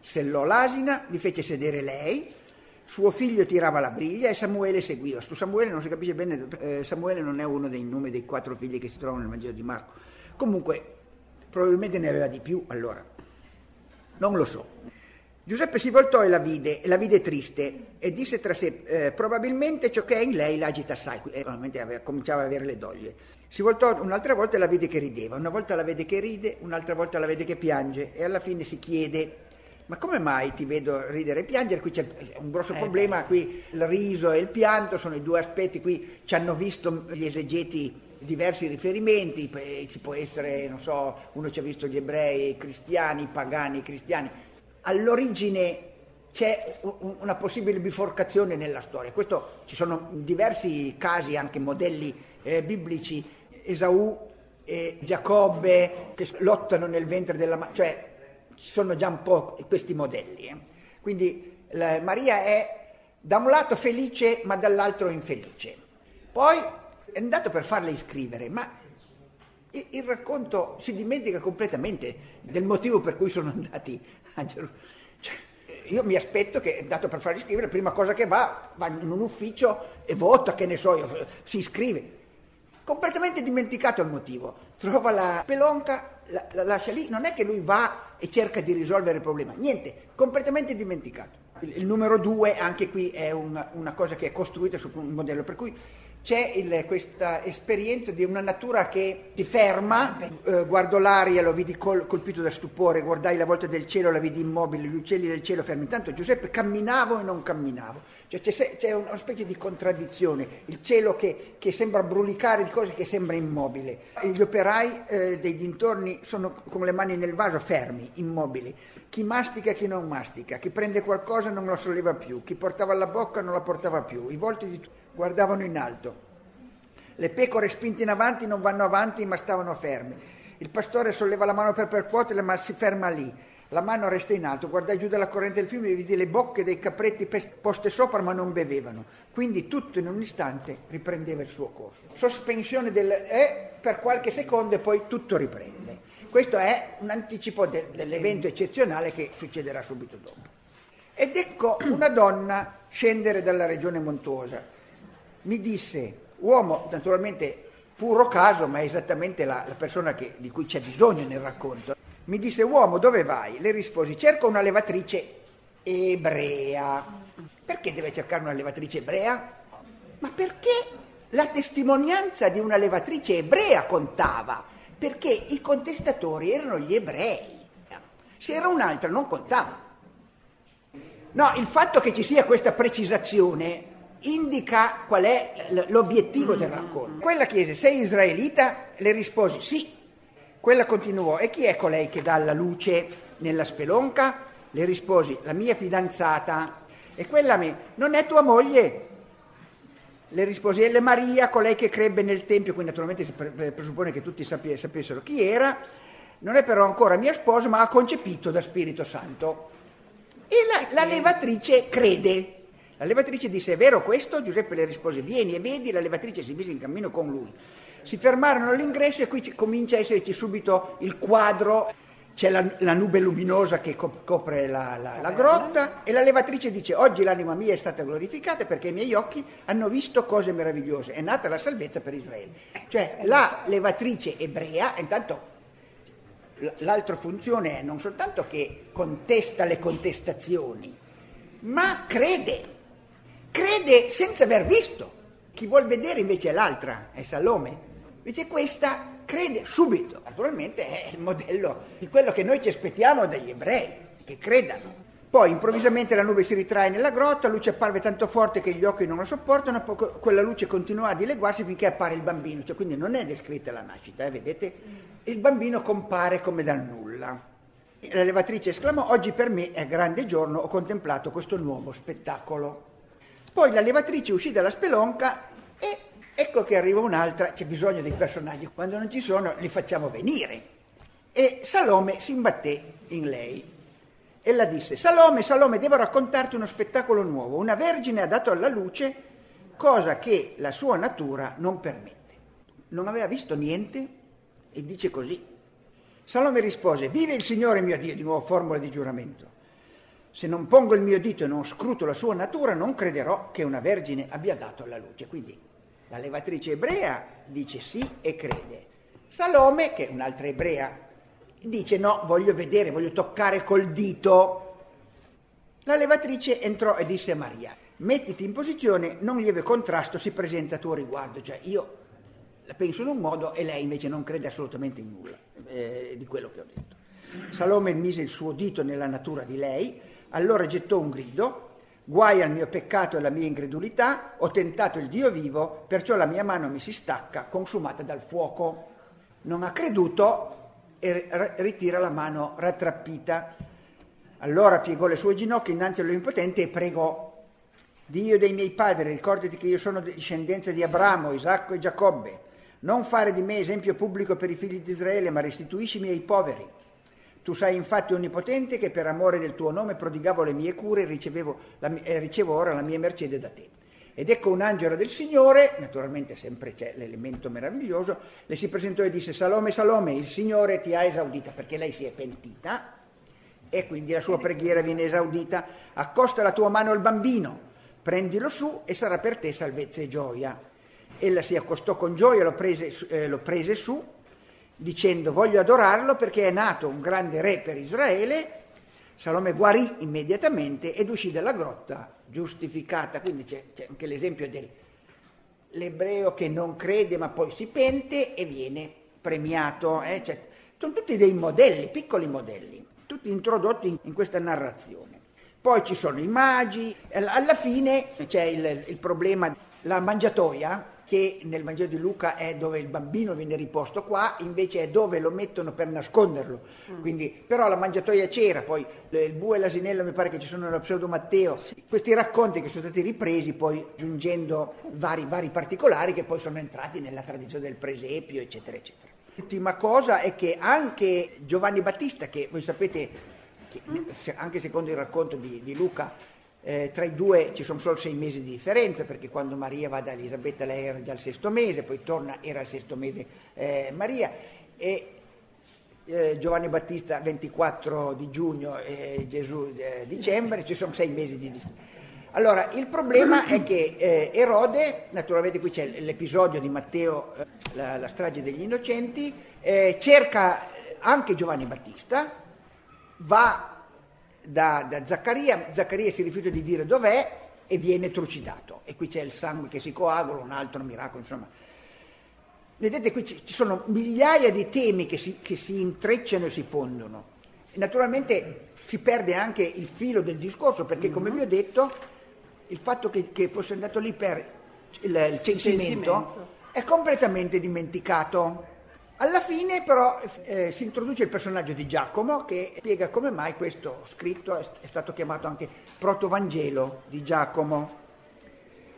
Sellò l'asina, vi fece sedere lei, suo figlio tirava la briglia e Samuele seguiva. Su Samuele non si capisce bene, eh, Samuele non è uno dei nomi dei quattro figli che si trovano nel Vangelo di Marco. Comunque, probabilmente ne aveva di più allora. Non lo so. Giuseppe si voltò e la vide, e la vide triste, e disse tra sé, eh, probabilmente ciò che è in lei l'agita assai, e probabilmente aveva, cominciava ad avere le doglie. Si voltò un'altra volta e la vede che rideva, una volta la vede che ride, un'altra volta la vede che piange, e alla fine si chiede ma come mai ti vedo ridere e piangere? Qui c'è un grosso eh, problema, qui il riso e il pianto sono i due aspetti, qui ci hanno visto gli esegeti diversi riferimenti, ci può essere, non so, uno ci ha visto gli ebrei, i cristiani, i pagani, i cristiani. All'origine c'è una possibile biforcazione nella storia. Questo, ci sono diversi casi, anche modelli eh, biblici. Esaù e Giacobbe che lottano nel ventre della madre, cioè ci sono già un po' questi modelli. Eh. Quindi la, Maria è da un lato felice ma dall'altro infelice. Poi è andato per farla iscrivere, ma il, il racconto si dimentica completamente del motivo per cui sono andati a Gerusalemme. Cioè, io mi aspetto che è andato per farli iscrivere, la prima cosa che va, va in un ufficio e vota, che ne so io, si iscrive. Completamente dimenticato il motivo. Trova la pelonca, la, la lascia lì, non è che lui va e cerca di risolvere il problema, niente, completamente dimenticato. Il, il numero due, anche qui, è una, una cosa che è costruita su un modello, per cui c'è il, questa esperienza di una natura che ti ferma, eh, guardo l'aria, lo vidi col, colpito da stupore, guardai la volta del cielo, la vidi immobile, gli uccelli del cielo fermi. Intanto Giuseppe camminavo e non camminavo. Cioè c'è, c'è una specie di contraddizione, il cielo che, che, sembra brulicare di cose che sembra immobile. Gli operai eh, dei dintorni sono con le mani nel vaso fermi, immobili. Chi mastica e chi non mastica, chi prende qualcosa non lo solleva più, chi portava alla bocca non la portava più. I volti di tutti guardavano in alto. Le pecore spinte in avanti non vanno avanti ma stavano ferme. Il pastore solleva la mano per percuoterle ma si ferma lì. La mano resta in alto, guardai giù dalla corrente del fiume e vidi le bocche dei capretti poste sopra ma non bevevano. Quindi tutto in un istante riprendeva il suo corso. Sospensione del eh, per qualche secondo e poi tutto riprende. Questo è un anticipo de, dell'evento eccezionale che succederà subito dopo. Ed ecco una donna scendere dalla regione montuosa mi disse, uomo naturalmente puro caso, ma è esattamente la, la persona che, di cui c'è bisogno nel racconto, mi disse, uomo, dove vai? Le risposi, cerco una levatrice ebrea. Perché deve cercare una levatrice ebrea? Ma perché la testimonianza di una levatrice ebrea contava? Perché i contestatori erano gli ebrei. Se era un'altra non contava. No, il fatto che ci sia questa precisazione indica qual è l'obiettivo del racconto. Quella chiese, sei israelita? Le risposi sì. Quella continuò, e chi è colei che dà la luce nella spelonca? Le risposi, la mia fidanzata. E quella mi, non è tua moglie? Le risposi, è Maria, colei che crebbe nel Tempio, quindi naturalmente si presuppone che tutti sapessero chi era, non è però ancora mia sposa, ma ha concepito da Spirito Santo. E la, la levatrice crede, la levatrice disse, è vero questo? Giuseppe le rispose, vieni e vedi, la levatrice si mise in cammino con lui. Si fermarono all'ingresso e qui comincia a esserci subito il quadro, c'è la, la nube luminosa che copre la, la, la, grotta e la levatrice dice, oggi l'anima mia è stata glorificata perché i miei occhi hanno visto cose meravigliose, è nata la salvezza per Israele. Cioè la levatrice ebrea, intanto l'altra funzione è non soltanto che contesta le contestazioni, ma crede crede senza aver visto. Chi vuol vedere invece è l'altra, è Salome. Invece questa crede subito. Naturalmente è il modello di quello che noi ci aspettiamo dagli ebrei, che credano. Poi improvvisamente la nube si ritrae nella grotta, la luce apparve tanto forte che gli occhi non la sopportano, quella luce continua a dileguarsi finché appare il bambino, cioè, quindi non è descritta la nascita, eh, vedete? Il bambino compare come dal nulla. La levatrice esclamò, oggi per me è grande giorno, ho contemplato questo nuovo spettacolo. Poi la levatrice uscì dalla spelonca e ecco che arriva un'altra, c'è bisogno dei personaggi, quando non ci sono li facciamo venire. E Salome si imbatté in lei e la disse, Salome, Salome, devo raccontarti uno spettacolo nuovo. Una vergine ha dato alla luce cosa che la sua natura non permette. Non aveva visto niente e dice così. Salome rispose, vive il Signore mio Dio, di nuovo formula di giuramento. Se non pongo il mio dito e non scruto la sua natura, non crederò che una vergine abbia dato alla luce. Quindi la levatrice ebrea dice sì e crede. Salome, che è un'altra ebrea, dice no, voglio vedere, voglio toccare col dito. La levatrice entrò e disse a Maria, mettiti in posizione, non lieve contrasto si presenta a tuo riguardo. Cioè io la penso in un modo e lei invece non crede assolutamente in nulla eh, di quello che ho detto. Salome mise il suo dito nella natura di lei, allora gettò un grido, guai al mio peccato e alla mia incredulità, ho tentato il Dio vivo, perciò la mia mano mi si stacca, consumata dal fuoco. Non ha creduto e ritira la mano rattrappita. Allora piegò le sue ginocchia innanzi all'Onnipotente e pregò, Dio dei miei padri, ricordati che io sono di discendenza di Abramo, Isacco e Giacobbe. Non fare di me esempio pubblico per i figli di Israele, ma restituiscimi ai poveri. Tu sai infatti, Onnipotente, che per amore del tuo nome prodigavo le mie cure e la, eh, ricevo ora la mia mercede da te. Ed ecco un angelo del Signore, naturalmente sempre c'è l'elemento meraviglioso, le si presentò e disse Salome, Salome, il Signore ti ha esaudita perché lei si è pentita e quindi la sua preghiera viene esaudita. Accosta la tua mano al bambino, prendilo su e sarà per te salvezza e gioia. Ella si accostò con gioia, lo prese, eh, lo prese su, dicendo voglio adorarlo perché è nato un grande re per Israele. Salome guarì immediatamente ed uscì dalla grotta giustificata, quindi c'è, c'è anche l'esempio dell'ebreo che non crede ma poi si pente e viene premiato. Eh? Cioè, sono tutti dei modelli, piccoli modelli, tutti introdotti in, in questa narrazione. Poi ci sono i magi, alla fine c'è il, il problema, la mangiatoia, che nel Vangelo di Luca è dove il bambino viene riposto, qua invece è dove lo mettono per nasconderlo. Mm. Quindi, però la mangiatoia c'era, poi il bue e l'asinello mi pare che ci sono nello pseudo Matteo. Questi racconti che sono stati ripresi poi aggiungendo vari, vari particolari che poi sono entrati nella tradizione del presepio, eccetera, eccetera. L'ultima cosa è che anche Giovanni Battista, che voi sapete, che anche secondo il racconto di, di Luca, eh, tra i due ci sono solo sei mesi di differenza perché quando Maria va da Elisabetta lei era già al sesto mese, poi torna, era al sesto mese eh, Maria e eh, Giovanni Battista 24 di giugno e Gesù eh, dicembre, ci sono sei mesi di distanza. Allora, il problema è che eh, Erode, naturalmente qui c'è l'episodio di Matteo, eh, la, la, strage degli innocenti, cerca anche Giovanni Battista, va da, da Zaccaria, Zaccaria si rifiuta di dire dov'è e viene trucidato. E qui c'è il sangue che si coagula, un altro miracolo, insomma. Vedete, qui ci sono migliaia di temi che si, che si intrecciano e si fondono. E naturalmente si perde anche il filo del discorso, perché come vi ho detto, il fatto che, che fosse andato lì per il, il censimento, censimento è completamente dimenticato. Alla fine però eh, si introduce il personaggio di Giacomo che spiega come mai questo scritto è stato chiamato anche protovangelo di Giacomo.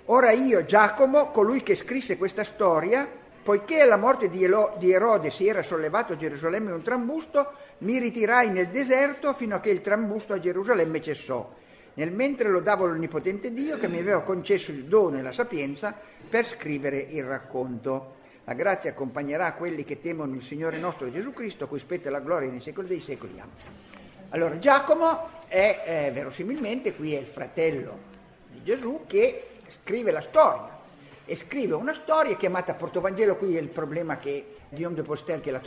Ora io, Giacomo, colui che scrisse questa storia, poiché alla morte di, Elo, di Erode si era sollevato a Gerusalemme un trambusto, mi ritirai nel deserto fino a che il trambusto a Gerusalemme cessò. Nel mentre lodavo l'Onnipotente Dio che mi aveva concesso il dono e la sapienza per scrivere il racconto. La grazia accompagnerà quelli che temono il Signore nostro Gesù Cristo, a cui spetta la gloria nei secoli dei secoli. Allora Giacomo è eh, verosimilmente, qui è il fratello di Gesù che scrive la storia. E scrive una storia chiamata Portovangelo, qui è il problema che Guillaume de Postel che,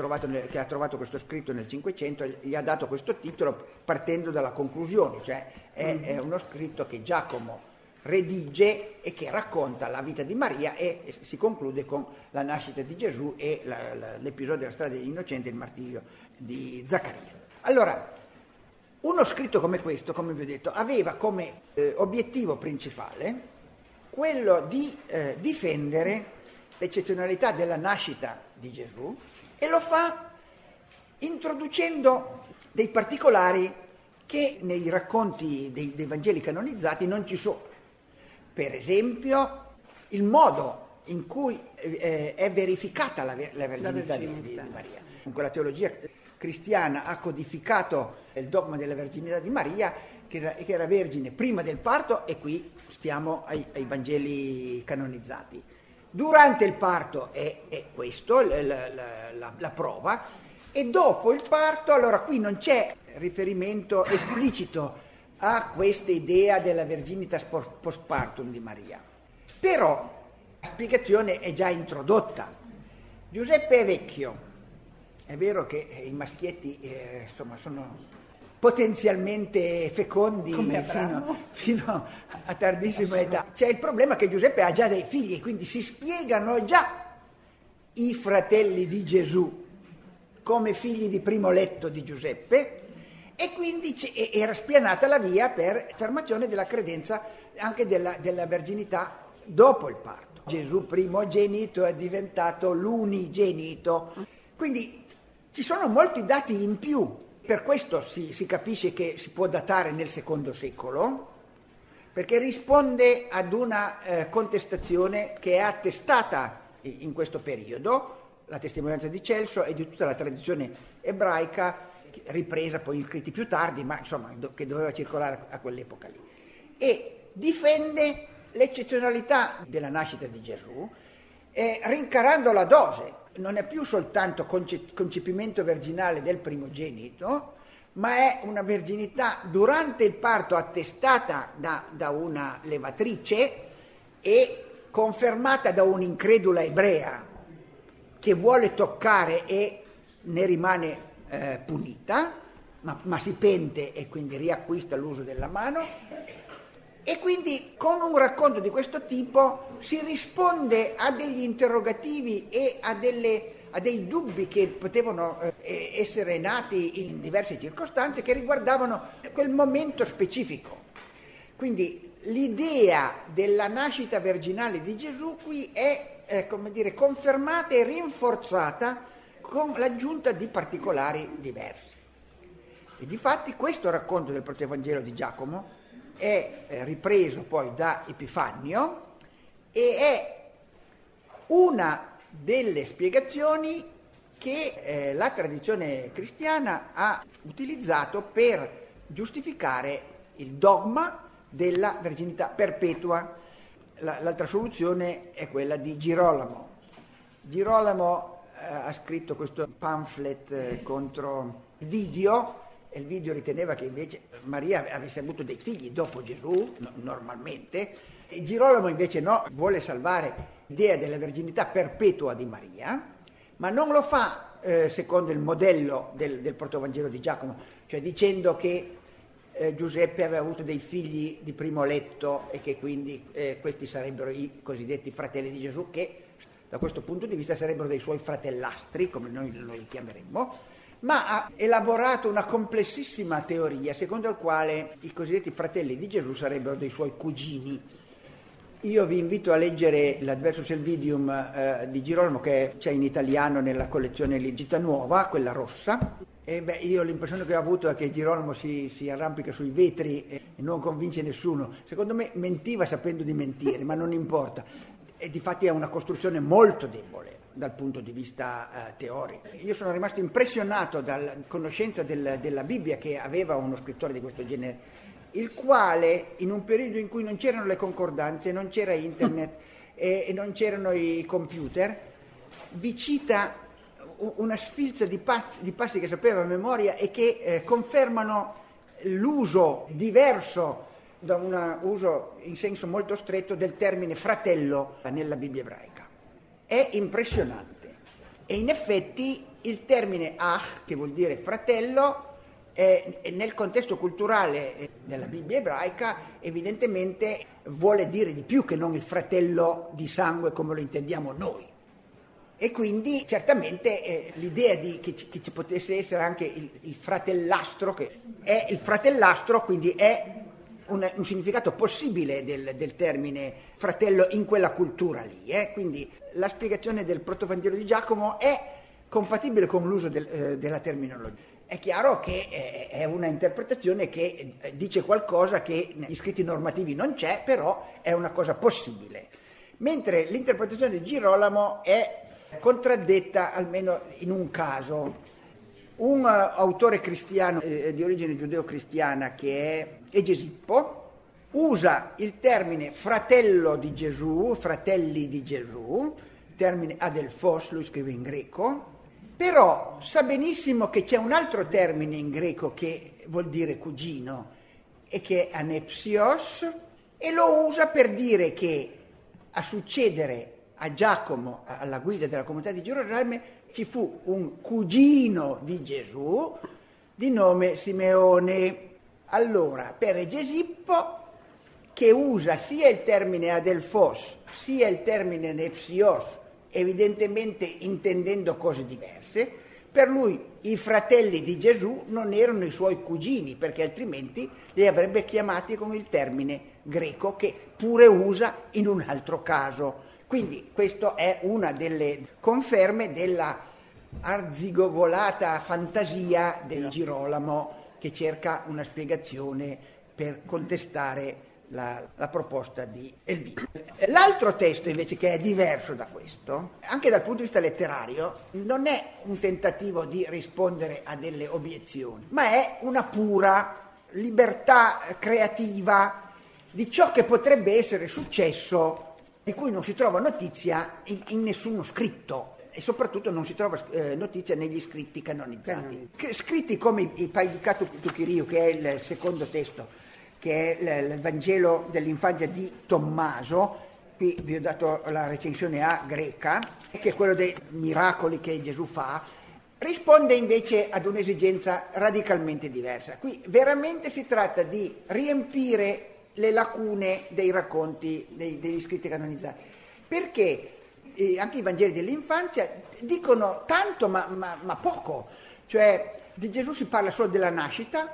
che ha trovato questo scritto nel Cinquecento gli ha dato questo titolo partendo dalla conclusione, cioè è, è uno scritto che Giacomo redige e che racconta la vita di Maria e, si conclude con la nascita di Gesù e la, la, l'episodio della strada degli innocenti e il martirio di Zaccaria. Allora, uno scritto come questo, come vi ho detto, aveva come eh, obiettivo principale quello di eh, difendere l'eccezionalità della nascita di Gesù e lo fa introducendo dei particolari che nei racconti dei, dei Vangeli canonizzati non ci sono. Per esempio, il modo in cui eh, è verificata la, la verginità, la Di, di, Maria. Con la teologia cristiana ha codificato il dogma della verginità di Maria, che era, che era vergine prima del parto, e qui stiamo ai, ai Vangeli canonizzati. Durante il parto è, è questo, la, la, prova, e dopo il parto, allora qui non c'è riferimento esplicito a questa idea della verginitas postpartum di Maria. Però la spiegazione è già introdotta. Giuseppe è vecchio, è vero che i maschietti eh, insomma, sono potenzialmente fecondi fino, fino, a tardissima età. C'è il problema che Giuseppe ha già dei figli, quindi si spiegano già i fratelli di Gesù come figli di primo letto di Giuseppe e quindi era spianata la via per affermazione della credenza anche della, della verginità dopo il parto. Gesù primogenito è diventato l'unigenito. Quindi ci sono molti dati in più, per questo si, si capisce che si può datare nel secondo secolo, perché risponde ad una eh, contestazione che è attestata in questo periodo, la testimonianza di Celso e di tutta la tradizione ebraica, ripresa poi in scritti più tardi, ma insomma che doveva circolare a quell'epoca lì. E difende l'eccezionalità della nascita di Gesù, eh, rincarando la dose. Non è più soltanto conce- concepimento virginale del primogenito, ma è una verginità durante il parto attestata da, da una levatrice e confermata da un'incredula ebrea che vuole toccare e ne rimane eh, punita, ma, ma si pente e quindi riacquista l'uso della mano. E quindi con un racconto di questo tipo si risponde a degli interrogativi e a, delle, a dei dubbi che potevano eh, essere nati in diverse circostanze che riguardavano quel momento specifico. Quindi l'idea della nascita virginale di Gesù qui è, eh, dire, confermata e rinforzata con l'aggiunta di particolari diversi. E difatti questo racconto del Protevangelo di Giacomo è eh, ripreso poi da Epifannio e è una delle spiegazioni che eh, la tradizione cristiana ha utilizzato per giustificare il dogma della verginità perpetua. La, l'altra soluzione è quella di Girolamo. Girolamo ha scritto questo pamphlet eh, contro video e il video riteneva che invece Maria avesse avuto dei figli dopo Gesù, no, normalmente, e Girolamo invece no, vuole salvare l'idea della verginità perpetua di Maria, ma non lo fa eh, secondo il modello del, del protovangelo di Giacomo, cioè dicendo che eh, Giuseppe aveva avuto dei figli di primo letto e che quindi eh, questi sarebbero i cosiddetti fratelli di Gesù, che da questo punto di vista sarebbero dei suoi fratellastri, come noi, li chiameremmo, ma ha elaborato una complessissima teoria secondo la quale i cosiddetti fratelli di Gesù sarebbero dei suoi cugini. Io vi invito a leggere l'Adversus Elvidium eh, di Girolamo che c'è in italiano nella collezione Legita Nuova, quella rossa, e beh, io l'impressione che ho avuto è che Girolamo si, si, arrampica sui vetri e non convince nessuno. Secondo me mentiva sapendo di mentire, ma non importa. E difatti è una costruzione molto debole dal punto di vista eh, teorico. Io sono rimasto impressionato dalla conoscenza del, della Bibbia che aveva uno scrittore di questo genere, il quale in un periodo in cui non c'erano le concordanze, non c'era internet e, e non c'erano i computer, vi cita una sfilza di, passi, di passi che sapeva a memoria e che eh, confermano l'uso diverso da un uso in senso molto stretto del termine fratello nella Bibbia ebraica. È impressionante. E in effetti il termine ach, che vuol dire fratello, eh, nel contesto culturale eh, della Bibbia ebraica evidentemente vuole dire di più che non il fratello di sangue come lo intendiamo noi. E quindi certamente eh, l'idea di, che, ci, che, ci, potesse essere anche il, il, fratellastro, che è il fratellastro, quindi è un, un significato possibile del, del, termine fratello in quella cultura lì. Eh? Quindi la spiegazione del protovangelo di Giacomo è compatibile con l'uso del, eh, della terminologia. È chiaro che eh, è una interpretazione che eh, dice qualcosa che negli scritti normativi non c'è, però è una cosa possibile. Mentre l'interpretazione di Girolamo è contraddetta almeno in un caso. Un uh, autore cristiano eh, di origine giudeo-cristiana che è Egesippo usa il termine fratello di Gesù, fratelli di Gesù, termine adelphos, lui scrive in greco, però sa benissimo che c'è un altro termine in greco che vuol dire cugino e che è anepsios e lo usa per dire che a succedere a Giacomo, alla guida della comunità di Gerusalemme, ci fu un cugino di Gesù di nome Simeone. Allora, per Egesippo, che usa sia il termine adelfos sia il termine nepsios, evidentemente intendendo cose diverse, per lui i fratelli di Gesù non erano i suoi cugini, perché altrimenti li avrebbe chiamati con il termine greco che pure usa in un altro caso. Quindi questa è una delle conferme della arzigogolata fantasia del Girolamo che cerca una spiegazione per contestare la, la, proposta di Elvino. L'altro testo invece che è diverso da questo, anche dal punto di vista letterario, non è un tentativo di rispondere a delle obiezioni, ma è una pura libertà creativa di ciò che potrebbe essere successo di cui non si trova notizia in, in nessuno scritto e soprattutto non si trova eh, notizia negli scritti canonizzati. Canoni. Scritti come i, i Paidicatu Tukiriu, che è il secondo testo, che è il, il Vangelo dell'infanzia di Tommaso, qui vi ho dato la recensione A greca, che è quello dei miracoli che Gesù fa, risponde invece ad un'esigenza radicalmente diversa. Qui veramente si tratta di riempire le lacune dei racconti dei, degli scritti canonizzati, perché eh, anche i Vangeli dell'infanzia dicono tanto ma, ma, ma poco, cioè di Gesù si parla solo della nascita,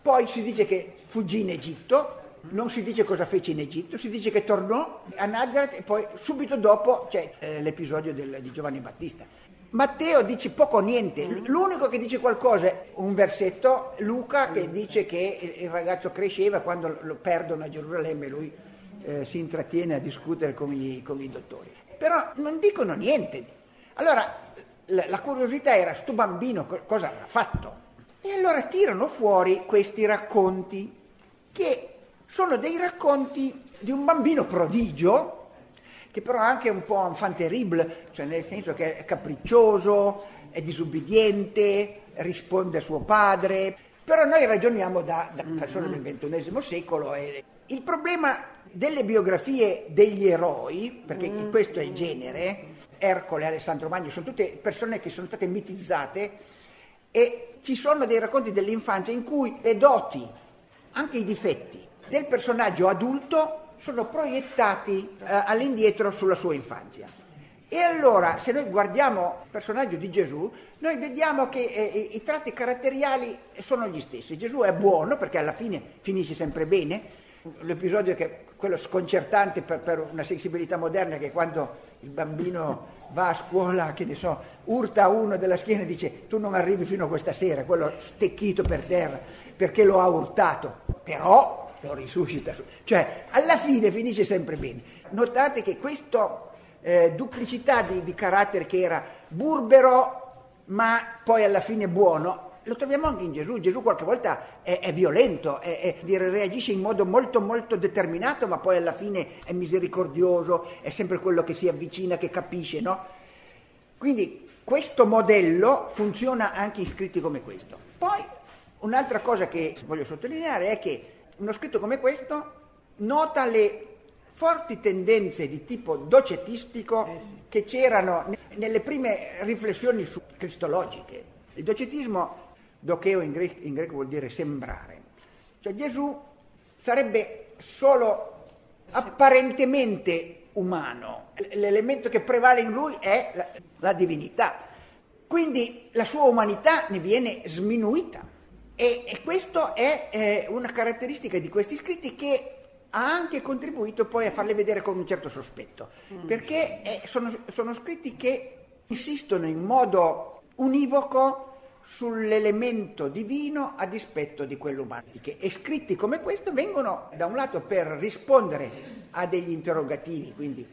poi si dice che fuggì in Egitto, non si dice cosa fece in Egitto, si dice che tornò a Nazareth e poi subito dopo c'è eh, l'episodio del, di Giovanni Battista. Matteo dice poco o niente, l'unico che dice qualcosa è un versetto, Luca che dice che il ragazzo cresceva quando lo perdono a Gerusalemme lui eh, si intrattiene a discutere con i, con i, dottori. Però non dicono niente. Allora la, la curiosità era, sto bambino cosa avrà fatto? E allora tirano fuori questi racconti che sono dei racconti di un bambino prodigio che però è anche un po' enfant terrible, cioè nel senso che è capriccioso, è disubbidiente, risponde a suo padre, però noi ragioniamo da, da mm-hmm. persone del XXI secolo e il problema delle biografie degli eroi, perché mm. questo è il genere, Ercole, Alessandro Magno, sono tutte persone che sono state mitizzate e ci sono dei racconti dell'infanzia in cui le doti, anche i difetti del personaggio adulto sono proiettati eh, all'indietro sulla sua infanzia. E allora, se noi guardiamo il personaggio di Gesù, noi vediamo che eh, i tratti caratteriali sono gli stessi. Gesù è buono perché alla fine finisce sempre bene. L'episodio che è quello sconcertante per, per una sensibilità moderna che quando il bambino va a scuola, che ne so, urta uno della schiena e dice tu non arrivi fino a questa sera, quello stecchito per terra perché lo ha urtato. Però lo risuscita. Cioè, alla fine finisce sempre bene. Notate che questa eh, duplicità di, di, carattere che era burbero, ma poi alla fine buono, lo troviamo anche in Gesù. Gesù qualche volta è, è violento, è, è, reagisce in modo molto molto determinato, ma poi alla fine è misericordioso, è sempre quello che si avvicina, che capisce, no? Quindi questo modello funziona anche in scritti come questo. Poi un'altra cosa che voglio sottolineare è che uno scritto come questo nota le forti tendenze di tipo docetistico eh sì. che c'erano nelle prime riflessioni su cristologiche. Il docetismo, docheo in greco, in greco vuol dire sembrare. Cioè Gesù sarebbe solo apparentemente umano, l'elemento che prevale in lui è la, la divinità. Quindi la sua umanità ne viene sminuita. E, e questa è eh, una caratteristica di questi scritti che ha anche contribuito poi a farle vedere con un certo sospetto, mm. perché eh, sono, sono scritti che insistono in modo univoco sull'elemento divino a dispetto di quello umano. E scritti come questo vengono da un lato per rispondere a degli interrogativi, quindi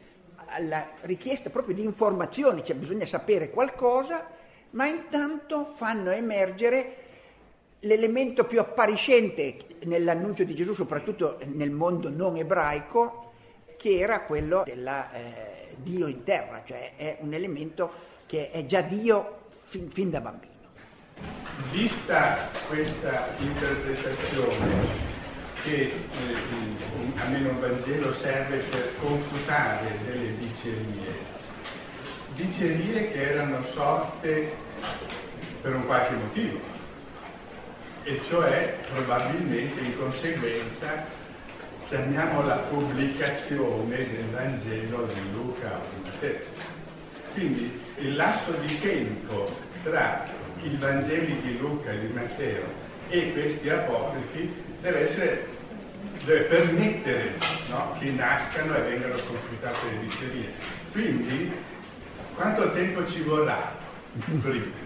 alla richiesta proprio di informazioni, cioè bisogna sapere qualcosa, ma intanto fanno emergere l'elemento più appariscente nell'annuncio di Gesù, soprattutto nel mondo non ebraico, che era quello del eh, Dio in terra, cioè è un elemento che è già Dio fin, fin da bambino. Vista questa interpretazione che eh, almeno il Vangelo serve per confutare delle dicerie, dicerie che erano sorte per un qualche motivo, e cioè probabilmente in conseguenza chiamiamola pubblicazione del Vangelo di Luca o di Matteo. Quindi il lasso di tempo tra i Vangeli di Luca e di Matteo e questi apocrifi deve essere deve permettere no, che nascano e vengano consultate le dicerie. Quindi quanto tempo ci vorrà prima?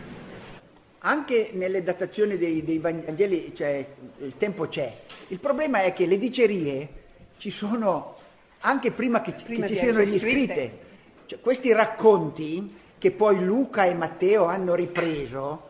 Anche nelle datazioni dei, dei Vangeli cioè, il tempo c'è. Il problema è che le dicerie ci sono anche prima che, Prima che ci siano gli scritte. Cioè, questi racconti che poi Luca e Matteo hanno ripreso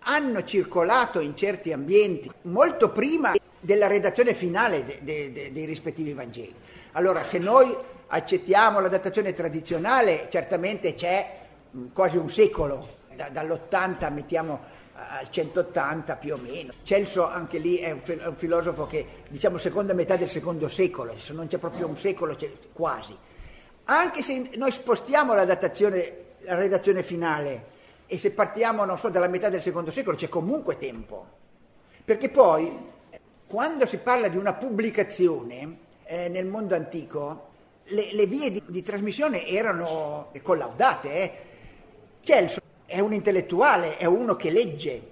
hanno circolato in certi ambienti molto prima della redazione finale de- de- de- dei rispettivi Vangeli. Allora, se noi accettiamo la datazione tradizionale, certamente c'è mh, quasi un secolo, da- dall'80 mettiamo al 180 più o meno. Celso anche lì è un, è un filosofo che diciamo seconda metà del secondo secolo, se non c'è proprio un secolo, quasi. Anche se noi spostiamo la datazione, la redazione finale e se partiamo, non so, dalla metà del secondo secolo, c'è comunque tempo. Perché poi, quando si parla di una pubblicazione eh, nel mondo antico, le, le vie di, di trasmissione erano collaudate. eh. Celso è un intellettuale, è uno che legge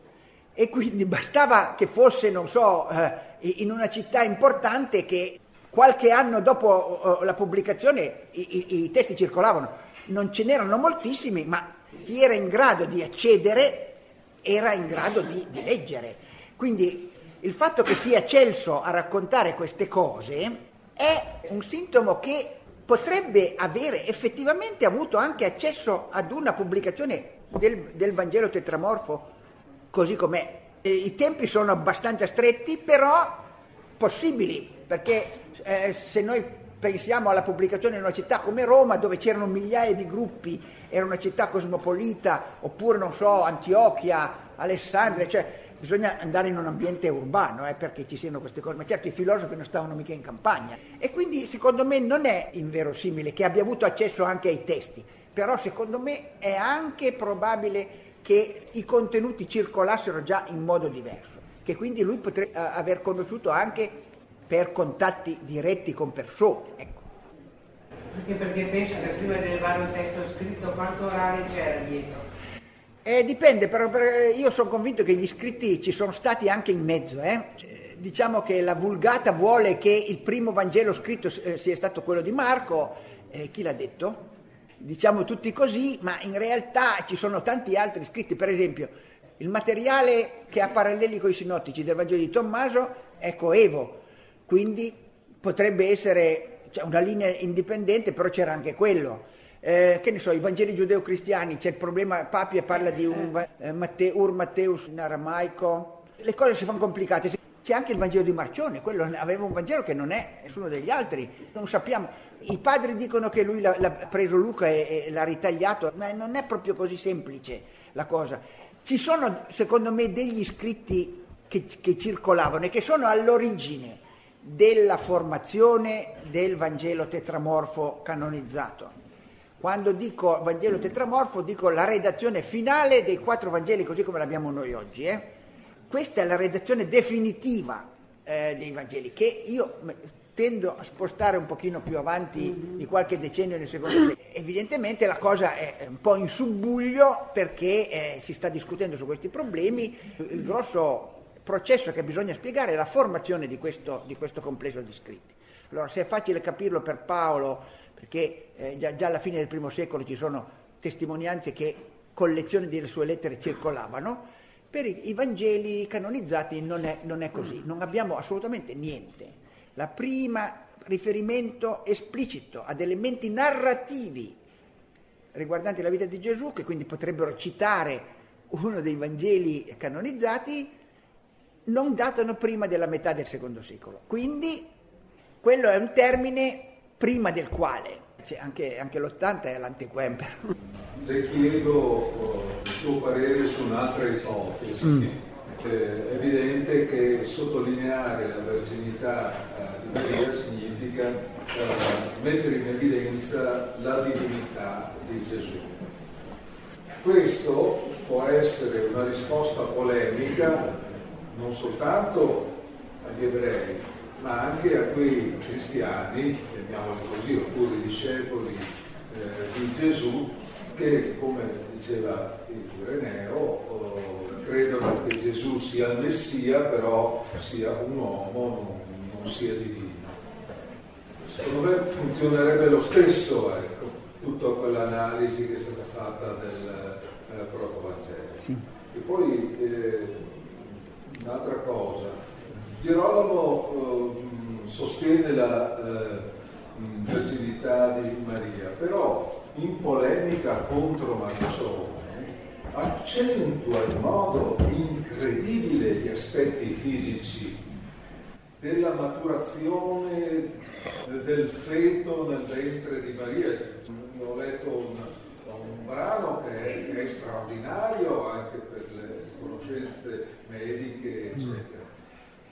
e quindi bastava che fosse, non so, eh, in una città importante che qualche anno dopo eh, la pubblicazione i, i- i testi circolavano. Non ce n'erano moltissimi, ma chi era in grado di accedere era in grado di, di leggere. Quindi il fatto che sia Celso a raccontare queste cose è un sintomo che potrebbe avere effettivamente avuto anche accesso ad una pubblicazione del, del Vangelo tetramorfo così com'è. E I tempi sono abbastanza stretti, però possibili, perché eh, se noi pensiamo alla pubblicazione in una città come Roma, dove c'erano migliaia di gruppi, era una città cosmopolita, oppure non so, Antiochia, Alessandria, cioè bisogna andare in un ambiente urbano eh, perché ci siano queste cose, ma certo i filosofi non stavano mica in campagna. E quindi secondo me non è inverosimile che abbia avuto accesso anche ai testi, però secondo me è anche probabile che i contenuti circolassero già in modo diverso, che quindi lui potrebbe eh, aver conosciuto anche per contatti diretti con persone. Ecco. Anche perché penso che prima di elevare un testo scritto quanto orale c'era dietro. Eh, dipende, però per- io sono convinto che gli scritti ci sono stati anche in mezzo. eh. Cioè, Diciamo che la Vulgata vuole che il primo Vangelo scritto eh, sia stato quello di Marco, eh, chi l'ha detto? Diciamo tutti così, ma in realtà ci sono tanti altri scritti, per esempio il materiale che ha paralleli con i sinottici del Vangelo di Tommaso è coevo, quindi potrebbe essere cioè, una linea indipendente, però c'era anche quello. Eh, che ne so, i Vangeli giudeo-cristiani, c'è il problema, Papia parla di un eh, Matte- Ur Matteus in aramaico, le cose si fanno complicate. C'è anche il Vangelo di Marcione, quello aveva un Vangelo che non è nessuno degli altri, non sappiamo. I padri dicono che lui l'ha, l'ha preso Luca e, e l'ha ritagliato, ma non è proprio così semplice la cosa. Ci sono, secondo me, degli scritti che, che circolavano e che sono all'origine della formazione del Vangelo tetramorfo canonizzato. Quando dico Vangelo tetramorfo dico la redazione finale dei quattro Vangeli così come l'abbiamo noi oggi. eh. Questa è la redazione definitiva eh, dei Vangeli che io tendo a spostare un pochino più avanti di qualche decennio nel secondo secolo. Evidentemente la cosa è un po' in subbuglio perché eh, si sta discutendo su questi problemi. Il grosso processo che bisogna spiegare è la formazione di questo, di questo complesso di scritti. Allora, se è facile capirlo per Paolo, perché eh, già, già alla fine del primo secolo ci sono testimonianze che collezioni delle sue lettere circolavano, per i, Vangeli canonizzati non è, non è così, non abbiamo assolutamente niente. La prima riferimento esplicito ad elementi narrativi riguardanti la vita di Gesù, che quindi potrebbero citare uno dei Vangeli canonizzati, non datano prima della metà del secondo secolo. Quindi quello è un termine prima del quale, cioè anche, anche l'80 è l'antequemper. Le chiedo eh, il suo parere su un'altra ipotesi. Eh, evidente che sottolineare la verginità eh, di Maria significa eh, mettere in evidenza la divinità di Gesù. Questo può essere una risposta polemica non soltanto agli ebrei, ma anche a quei cristiani, chiamiamoli così, oppure discepoli eh, di Gesù, che, come diceva il Ireneo, credono che Gesù sia il Messia, però sia un uomo, non, non sia divino. Secondo me funzionerebbe lo stesso, ecco, tutta quell'analisi che è stata fatta del eh, protovangelo. E poi eh, un'altra cosa, Girolamo eh, sostiene la eh, di Maria, però in polemica contro Marcione accentua in modo incredibile gli aspetti fisici della maturazione del feto nel ventre di Maria. Ho letto un, un brano che è, che è, straordinario anche per le conoscenze mediche, eccetera.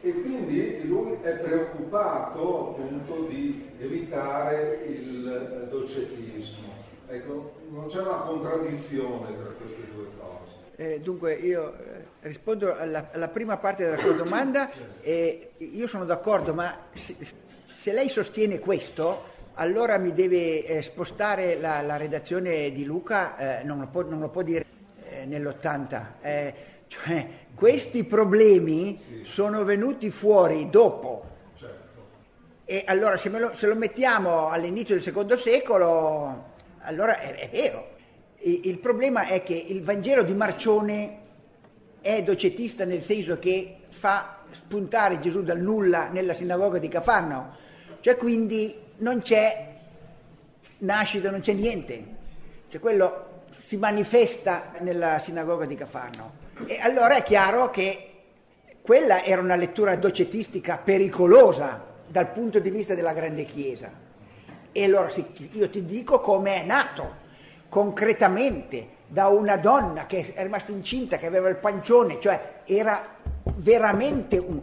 E quindi lui è preoccupato appunto di evitare il docetismo. Ecco, non c'è una contraddizione tra queste due. Eh, dunque io eh, rispondo alla, alla, prima parte della sua domanda e io sono d'accordo, ma se, se lei sostiene questo, allora mi deve eh, spostare la, la, redazione di Luca, eh, non lo, può, non, lo può, dire eh, nell'80. Eh, cioè, questi problemi sì. sono venuti fuori dopo. Certo. E allora se, lo, se, lo, mettiamo all'inizio del secondo secolo, allora è, è vero, il problema è che il Vangelo di Marcione è docetista nel senso che fa spuntare Gesù dal nulla nella sinagoga di Cafarnao, cioè quindi non c'è nascita, non c'è niente, cioè quello si manifesta nella sinagoga di Cafarnao. E allora è chiaro che quella era una lettura docetistica pericolosa dal punto di vista della grande Chiesa. E allora io ti dico come è nato concretamente da una donna che è rimasta incinta, che aveva il pancione, cioè era veramente un...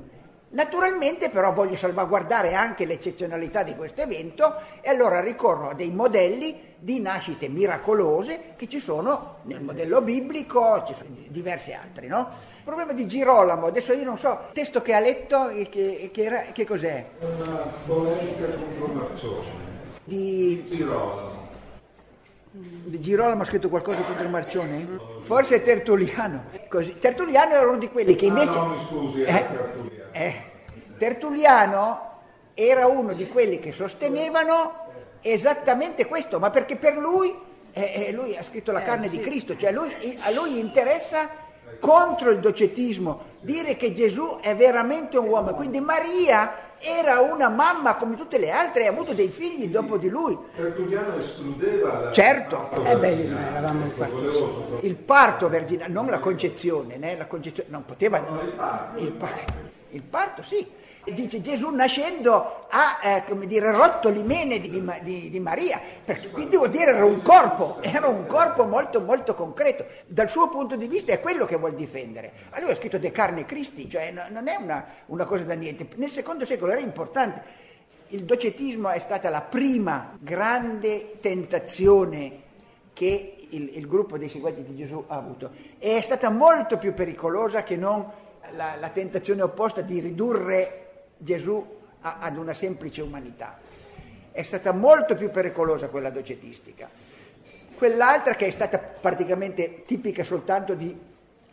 Naturalmente però voglio salvaguardare anche l'eccezionalità di questo evento e allora ricorro a dei modelli di nascite miracolose che ci sono nel modello biblico, ci sono diversi altri, no? Il problema di Girolamo, adesso io non so, il testo che ha letto, che, che, era, che cos'è? Una polemica contro Marcione. Di Girolamo. Girolamo ha scritto qualcosa contro Marcione? Forse Tertulliano. Così. Tertulliano era uno di quelli che invece... Ah, no, mi scusi, era eh, Tertulliano. Eh, Tertulliano era uno di quelli che sostenevano esattamente questo, ma perché per lui, eh, eh lui ha scritto la carne di Cristo, cioè lui, a lui interessa contro il docetismo, dire che Gesù è veramente un uomo. Quindi Maria era una mamma come tutte le altre e ha avuto dei figli dopo di lui. Tertulliano escludeva la certo. eh beh, eravamo il parto. Il parto virginale, non la concezione, né? la concezione non poteva. No, il, parto. Il, parto, il parto sì dice Gesù nascendo ha eh, come dire, rotto l'imene di, di, di Maria, perché, quindi vuol dire era un corpo, era un corpo molto molto concreto, dal suo punto di vista è quello che vuol difendere. Allora ha scritto De Carne Cristi, cioè no, non è una, una cosa da niente, nel secondo secolo era importante. Il docetismo è stata la prima grande tentazione che il, il, gruppo dei seguaci di Gesù ha avuto e è stata molto più pericolosa che non la, la tentazione opposta di ridurre Gesù ad una semplice umanità. È stata molto più pericolosa quella docetistica. Quell'altra che è stata praticamente tipica soltanto di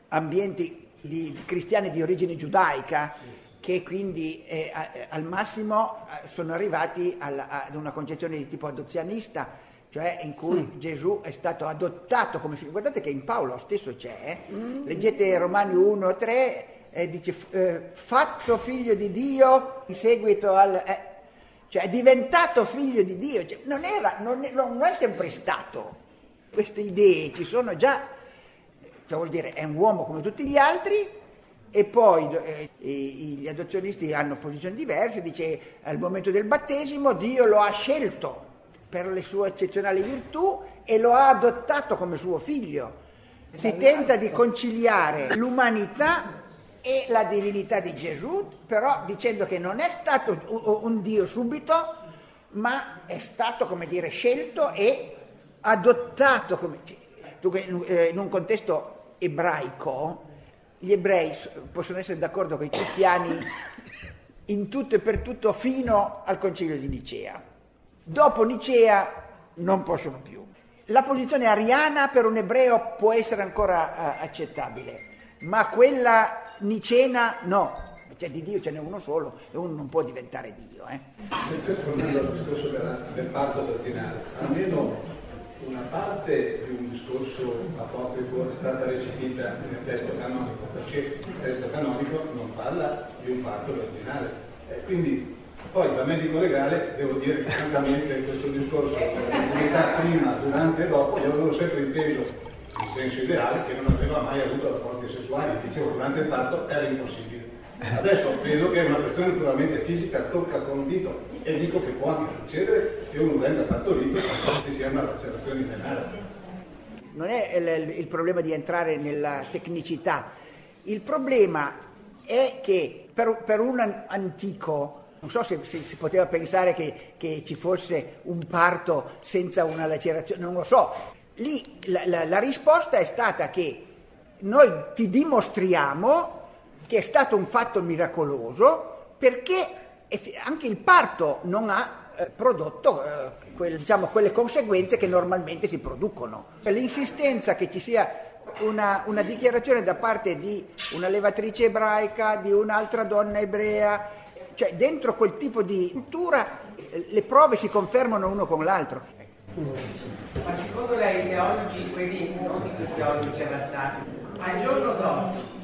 ambienti di, di cristiani di origine giudaica, che quindi eh, al massimo eh, sono arrivati alla, ad una concezione di tipo adozianista, cioè in cui mm. Gesù è stato adottato come figlio. Guardate che in Paolo stesso c'è, eh? mm. leggete Romani 1, 3, eh, dice eh, fatto figlio di Dio in seguito al... Eh, cioè è diventato figlio di Dio, cioè, non, era, non, è, non, è, sempre stato. Queste idee ci sono già, cioè vuol dire è un uomo come tutti gli altri e poi eh, gli adozionisti hanno posizioni diverse, dice al momento del battesimo Dio lo ha scelto per le sue eccezionali virtù e lo ha adottato come suo figlio. Si tenta di conciliare l'umanità e la divinità di Gesù, però dicendo che non è stato un Dio subito, ma è stato, come dire, scelto e adottato. Come, eh, in un contesto ebraico, gli ebrei possono essere d'accordo con i cristiani in tutto e per tutto fino al concilio di Nicea. Dopo Nicea non possono più. La posizione ariana per un ebreo può essere ancora uh, accettabile, ma quella nicena no, cioè di Dio ce n'è uno solo e uno non può diventare Dio. Eh. Tornando al discorso della, del parto dottrinario, almeno una parte di un discorso apocrifo è stata recepita nel testo canonico, perché il testo canonico non parla di un parto virginale. Eh, quindi Poi da medico legale devo dire che francamente questo discorso dell'intimità prima, durante e dopo, io avevo sempre inteso in senso ideale che non aveva mai avuto rapporti sessuali, dicevo durante il parto era impossibile. Adesso vedo che è una questione puramente fisica, tocca con un dito e dico che può anche succedere che uno venga partorito e ci sia una lacerazione denara. Non è il, il problema di entrare nella tecnicità, il problema è che per, per un antico non so se, se, si poteva pensare che, che, ci fosse un parto senza una lacerazione, non lo so. Lì la, la, la, risposta è stata che noi ti dimostriamo che è stato un fatto miracoloso perché anche il parto non ha eh, prodotto eh, quel, diciamo, quelle conseguenze che normalmente si producono. L'insistenza che ci sia una, una, dichiarazione da parte di una levatrice ebraica, di un'altra donna ebrea, cioè dentro quel tipo di cultura le prove si confermano uno con l'altro. Ma secondo lei i teologi, quelli non i teologi avanzati, al giorno dopo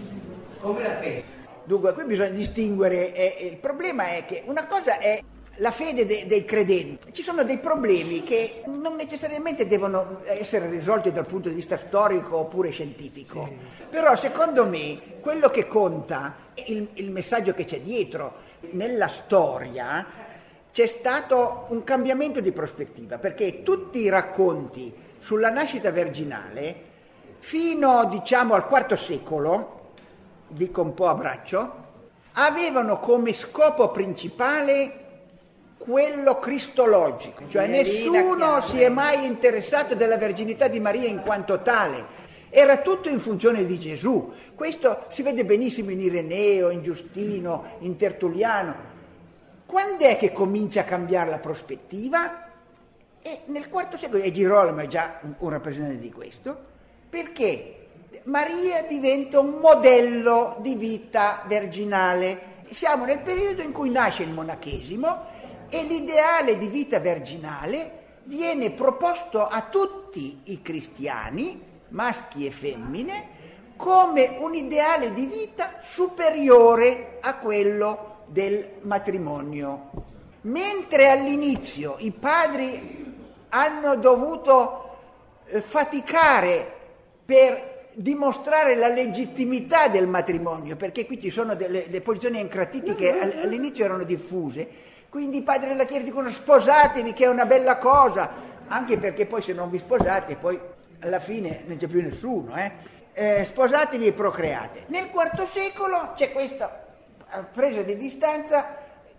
come la pensa? Dunque, qui bisogna distinguere, eh, il problema è che una cosa è la fede de- dei credenti. Ci sono dei problemi che non necessariamente devono essere risolti dal punto di vista storico oppure scientifico, sì. però secondo me quello che conta è il, il messaggio che c'è dietro. Nella storia c'è stato un cambiamento di prospettiva, perché tutti i racconti sulla nascita virginale, fino diciamo al IV secolo, dico un po' a braccio, avevano come scopo principale quello cristologico, cioè nessuno si è mai interessato della verginità di Maria in quanto tale, era tutto in funzione di Gesù. Questo si vede benissimo in Ireneo, in Giustino, in Tertulliano. Quando è che comincia a cambiare la prospettiva? E nel IV secolo, e Girolamo è già un, un rappresentante di questo, perché Maria diventa un modello di vita virginale. Siamo nel periodo in cui nasce il monachesimo e l'ideale di vita virginale viene proposto a tutti i cristiani, maschi e femmine, come un ideale di vita superiore a quello del matrimonio. Mentre all'inizio i padri hanno dovuto eh, faticare per dimostrare la legittimità del matrimonio, perché qui ci sono delle, delle posizioni encratitiche che all'inizio erano diffuse, quindi i padri della Chiesa dicono sposatevi che è una bella cosa, anche perché poi se non vi sposate poi alla fine non c'è più nessuno, eh? Eh, sposatevi e procreate. Nel IV secolo c'è questa presa di distanza,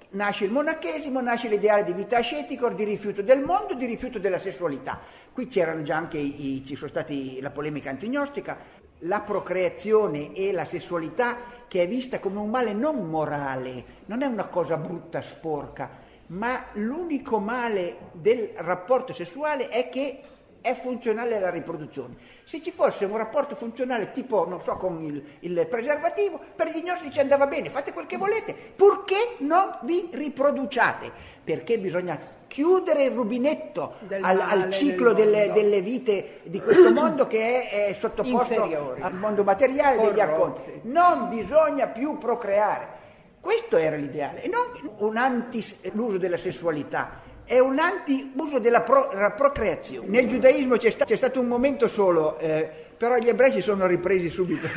nasce il monachesimo, nasce l'ideale di vita ascetica, di rifiuto del mondo, di rifiuto della sessualità. Qui c'erano già anche i, ci sono stati la polemica antignostica, la procreazione e la sessualità che è vista come un male non morale, non è una cosa brutta, sporca, ma l'unico male del rapporto sessuale è che è funzionale alla riproduzione. Se ci fosse un rapporto funzionale tipo, non so, con il, il preservativo, per gli gnostici andava bene, fate quel che volete, purché non vi riproduciate, perché bisogna chiudere il rubinetto al, al, ciclo delle, delle, vite di questo mondo che è, è sottoposto Inferiori. al mondo materiale degli acconti. Non bisogna più procreare. Questo era l'ideale, e non un anti l'uso della sessualità, è un anti-uso della, pro, procreazione. Nel giudaismo c'è, sta, c'è, stato un momento solo, eh, però gli ebrei si sono ripresi subito.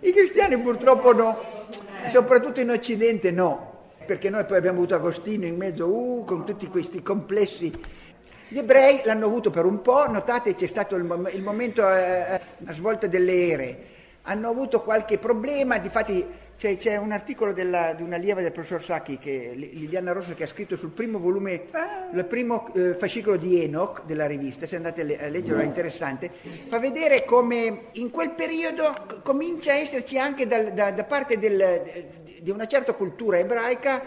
I cristiani purtroppo no, soprattutto in Occidente no perché noi poi abbiamo avuto Agostino in mezzo, uh, con tutti questi complessi. Gli ebrei l'hanno avuto per un po', notate c'è stato il, mom- il momento, eh, la svolta delle ere, hanno avuto qualche problema, difatti c'è, c'è un articolo della, di un'allieva del professor Sacchi, che, Liliana Rosso, che ha scritto sul primo volume, il primo eh, fascicolo di Enoch della rivista, se andate a, le- a leggerlo è interessante, fa vedere come in quel periodo comincia a esserci anche dal, da, da, parte del, di una certa cultura ebraica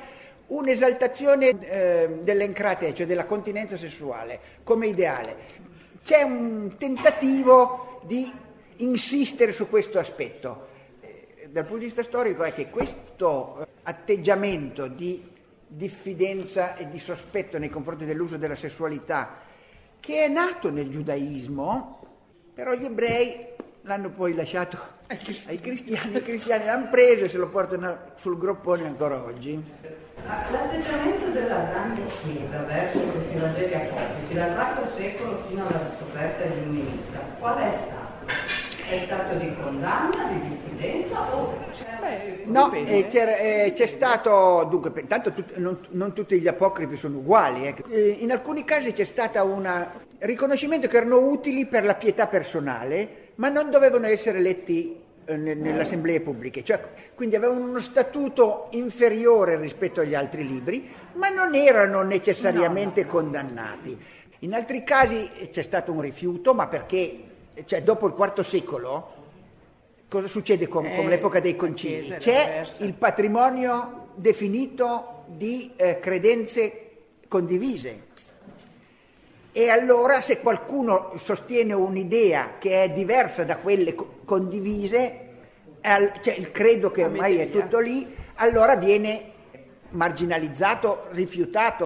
un'esaltazione eh, dell'encrate, cioè della continenza sessuale, come ideale. C'è un tentativo di insistere su questo aspetto. Dal punto di vista storico è che questo eh, atteggiamento di diffidenza e di sospetto nei confronti dell'uso della sessualità, che è nato nel giudaismo, però gli ebrei l'hanno poi lasciato ai cristiani, ai cristiani, i cristiani l'hanno preso e se lo portano sul groppone ancora oggi. L'atteggiamento della grande offesa verso questi Vangeli apocrifi, dal IV secolo fino alla scoperta illuminista, qual è stato? È stato di condanna, di diffidenza o c'è No, eh, eh, c'è stato, dunque, intanto tut, non, non, tutti gli apocrifi sono uguali, eh. eh. in alcuni casi c'è stato un riconoscimento che erano utili per la pietà personale, ma non dovevano essere letti nelle assemblee pubbliche, cioè, quindi avevano uno statuto inferiore rispetto agli altri libri, ma non erano necessariamente no, no. condannati. In altri casi c'è stato un rifiuto, ma perché cioè, dopo il IV secolo cosa succede con, eh, con l'epoca dei concili? C'è il patrimonio definito di eh, credenze condivise. E allora se qualcuno sostiene un'idea che è diversa da quelle condivise, cioè il credo che ormai è tutto lì, allora viene marginalizzato, rifiutato.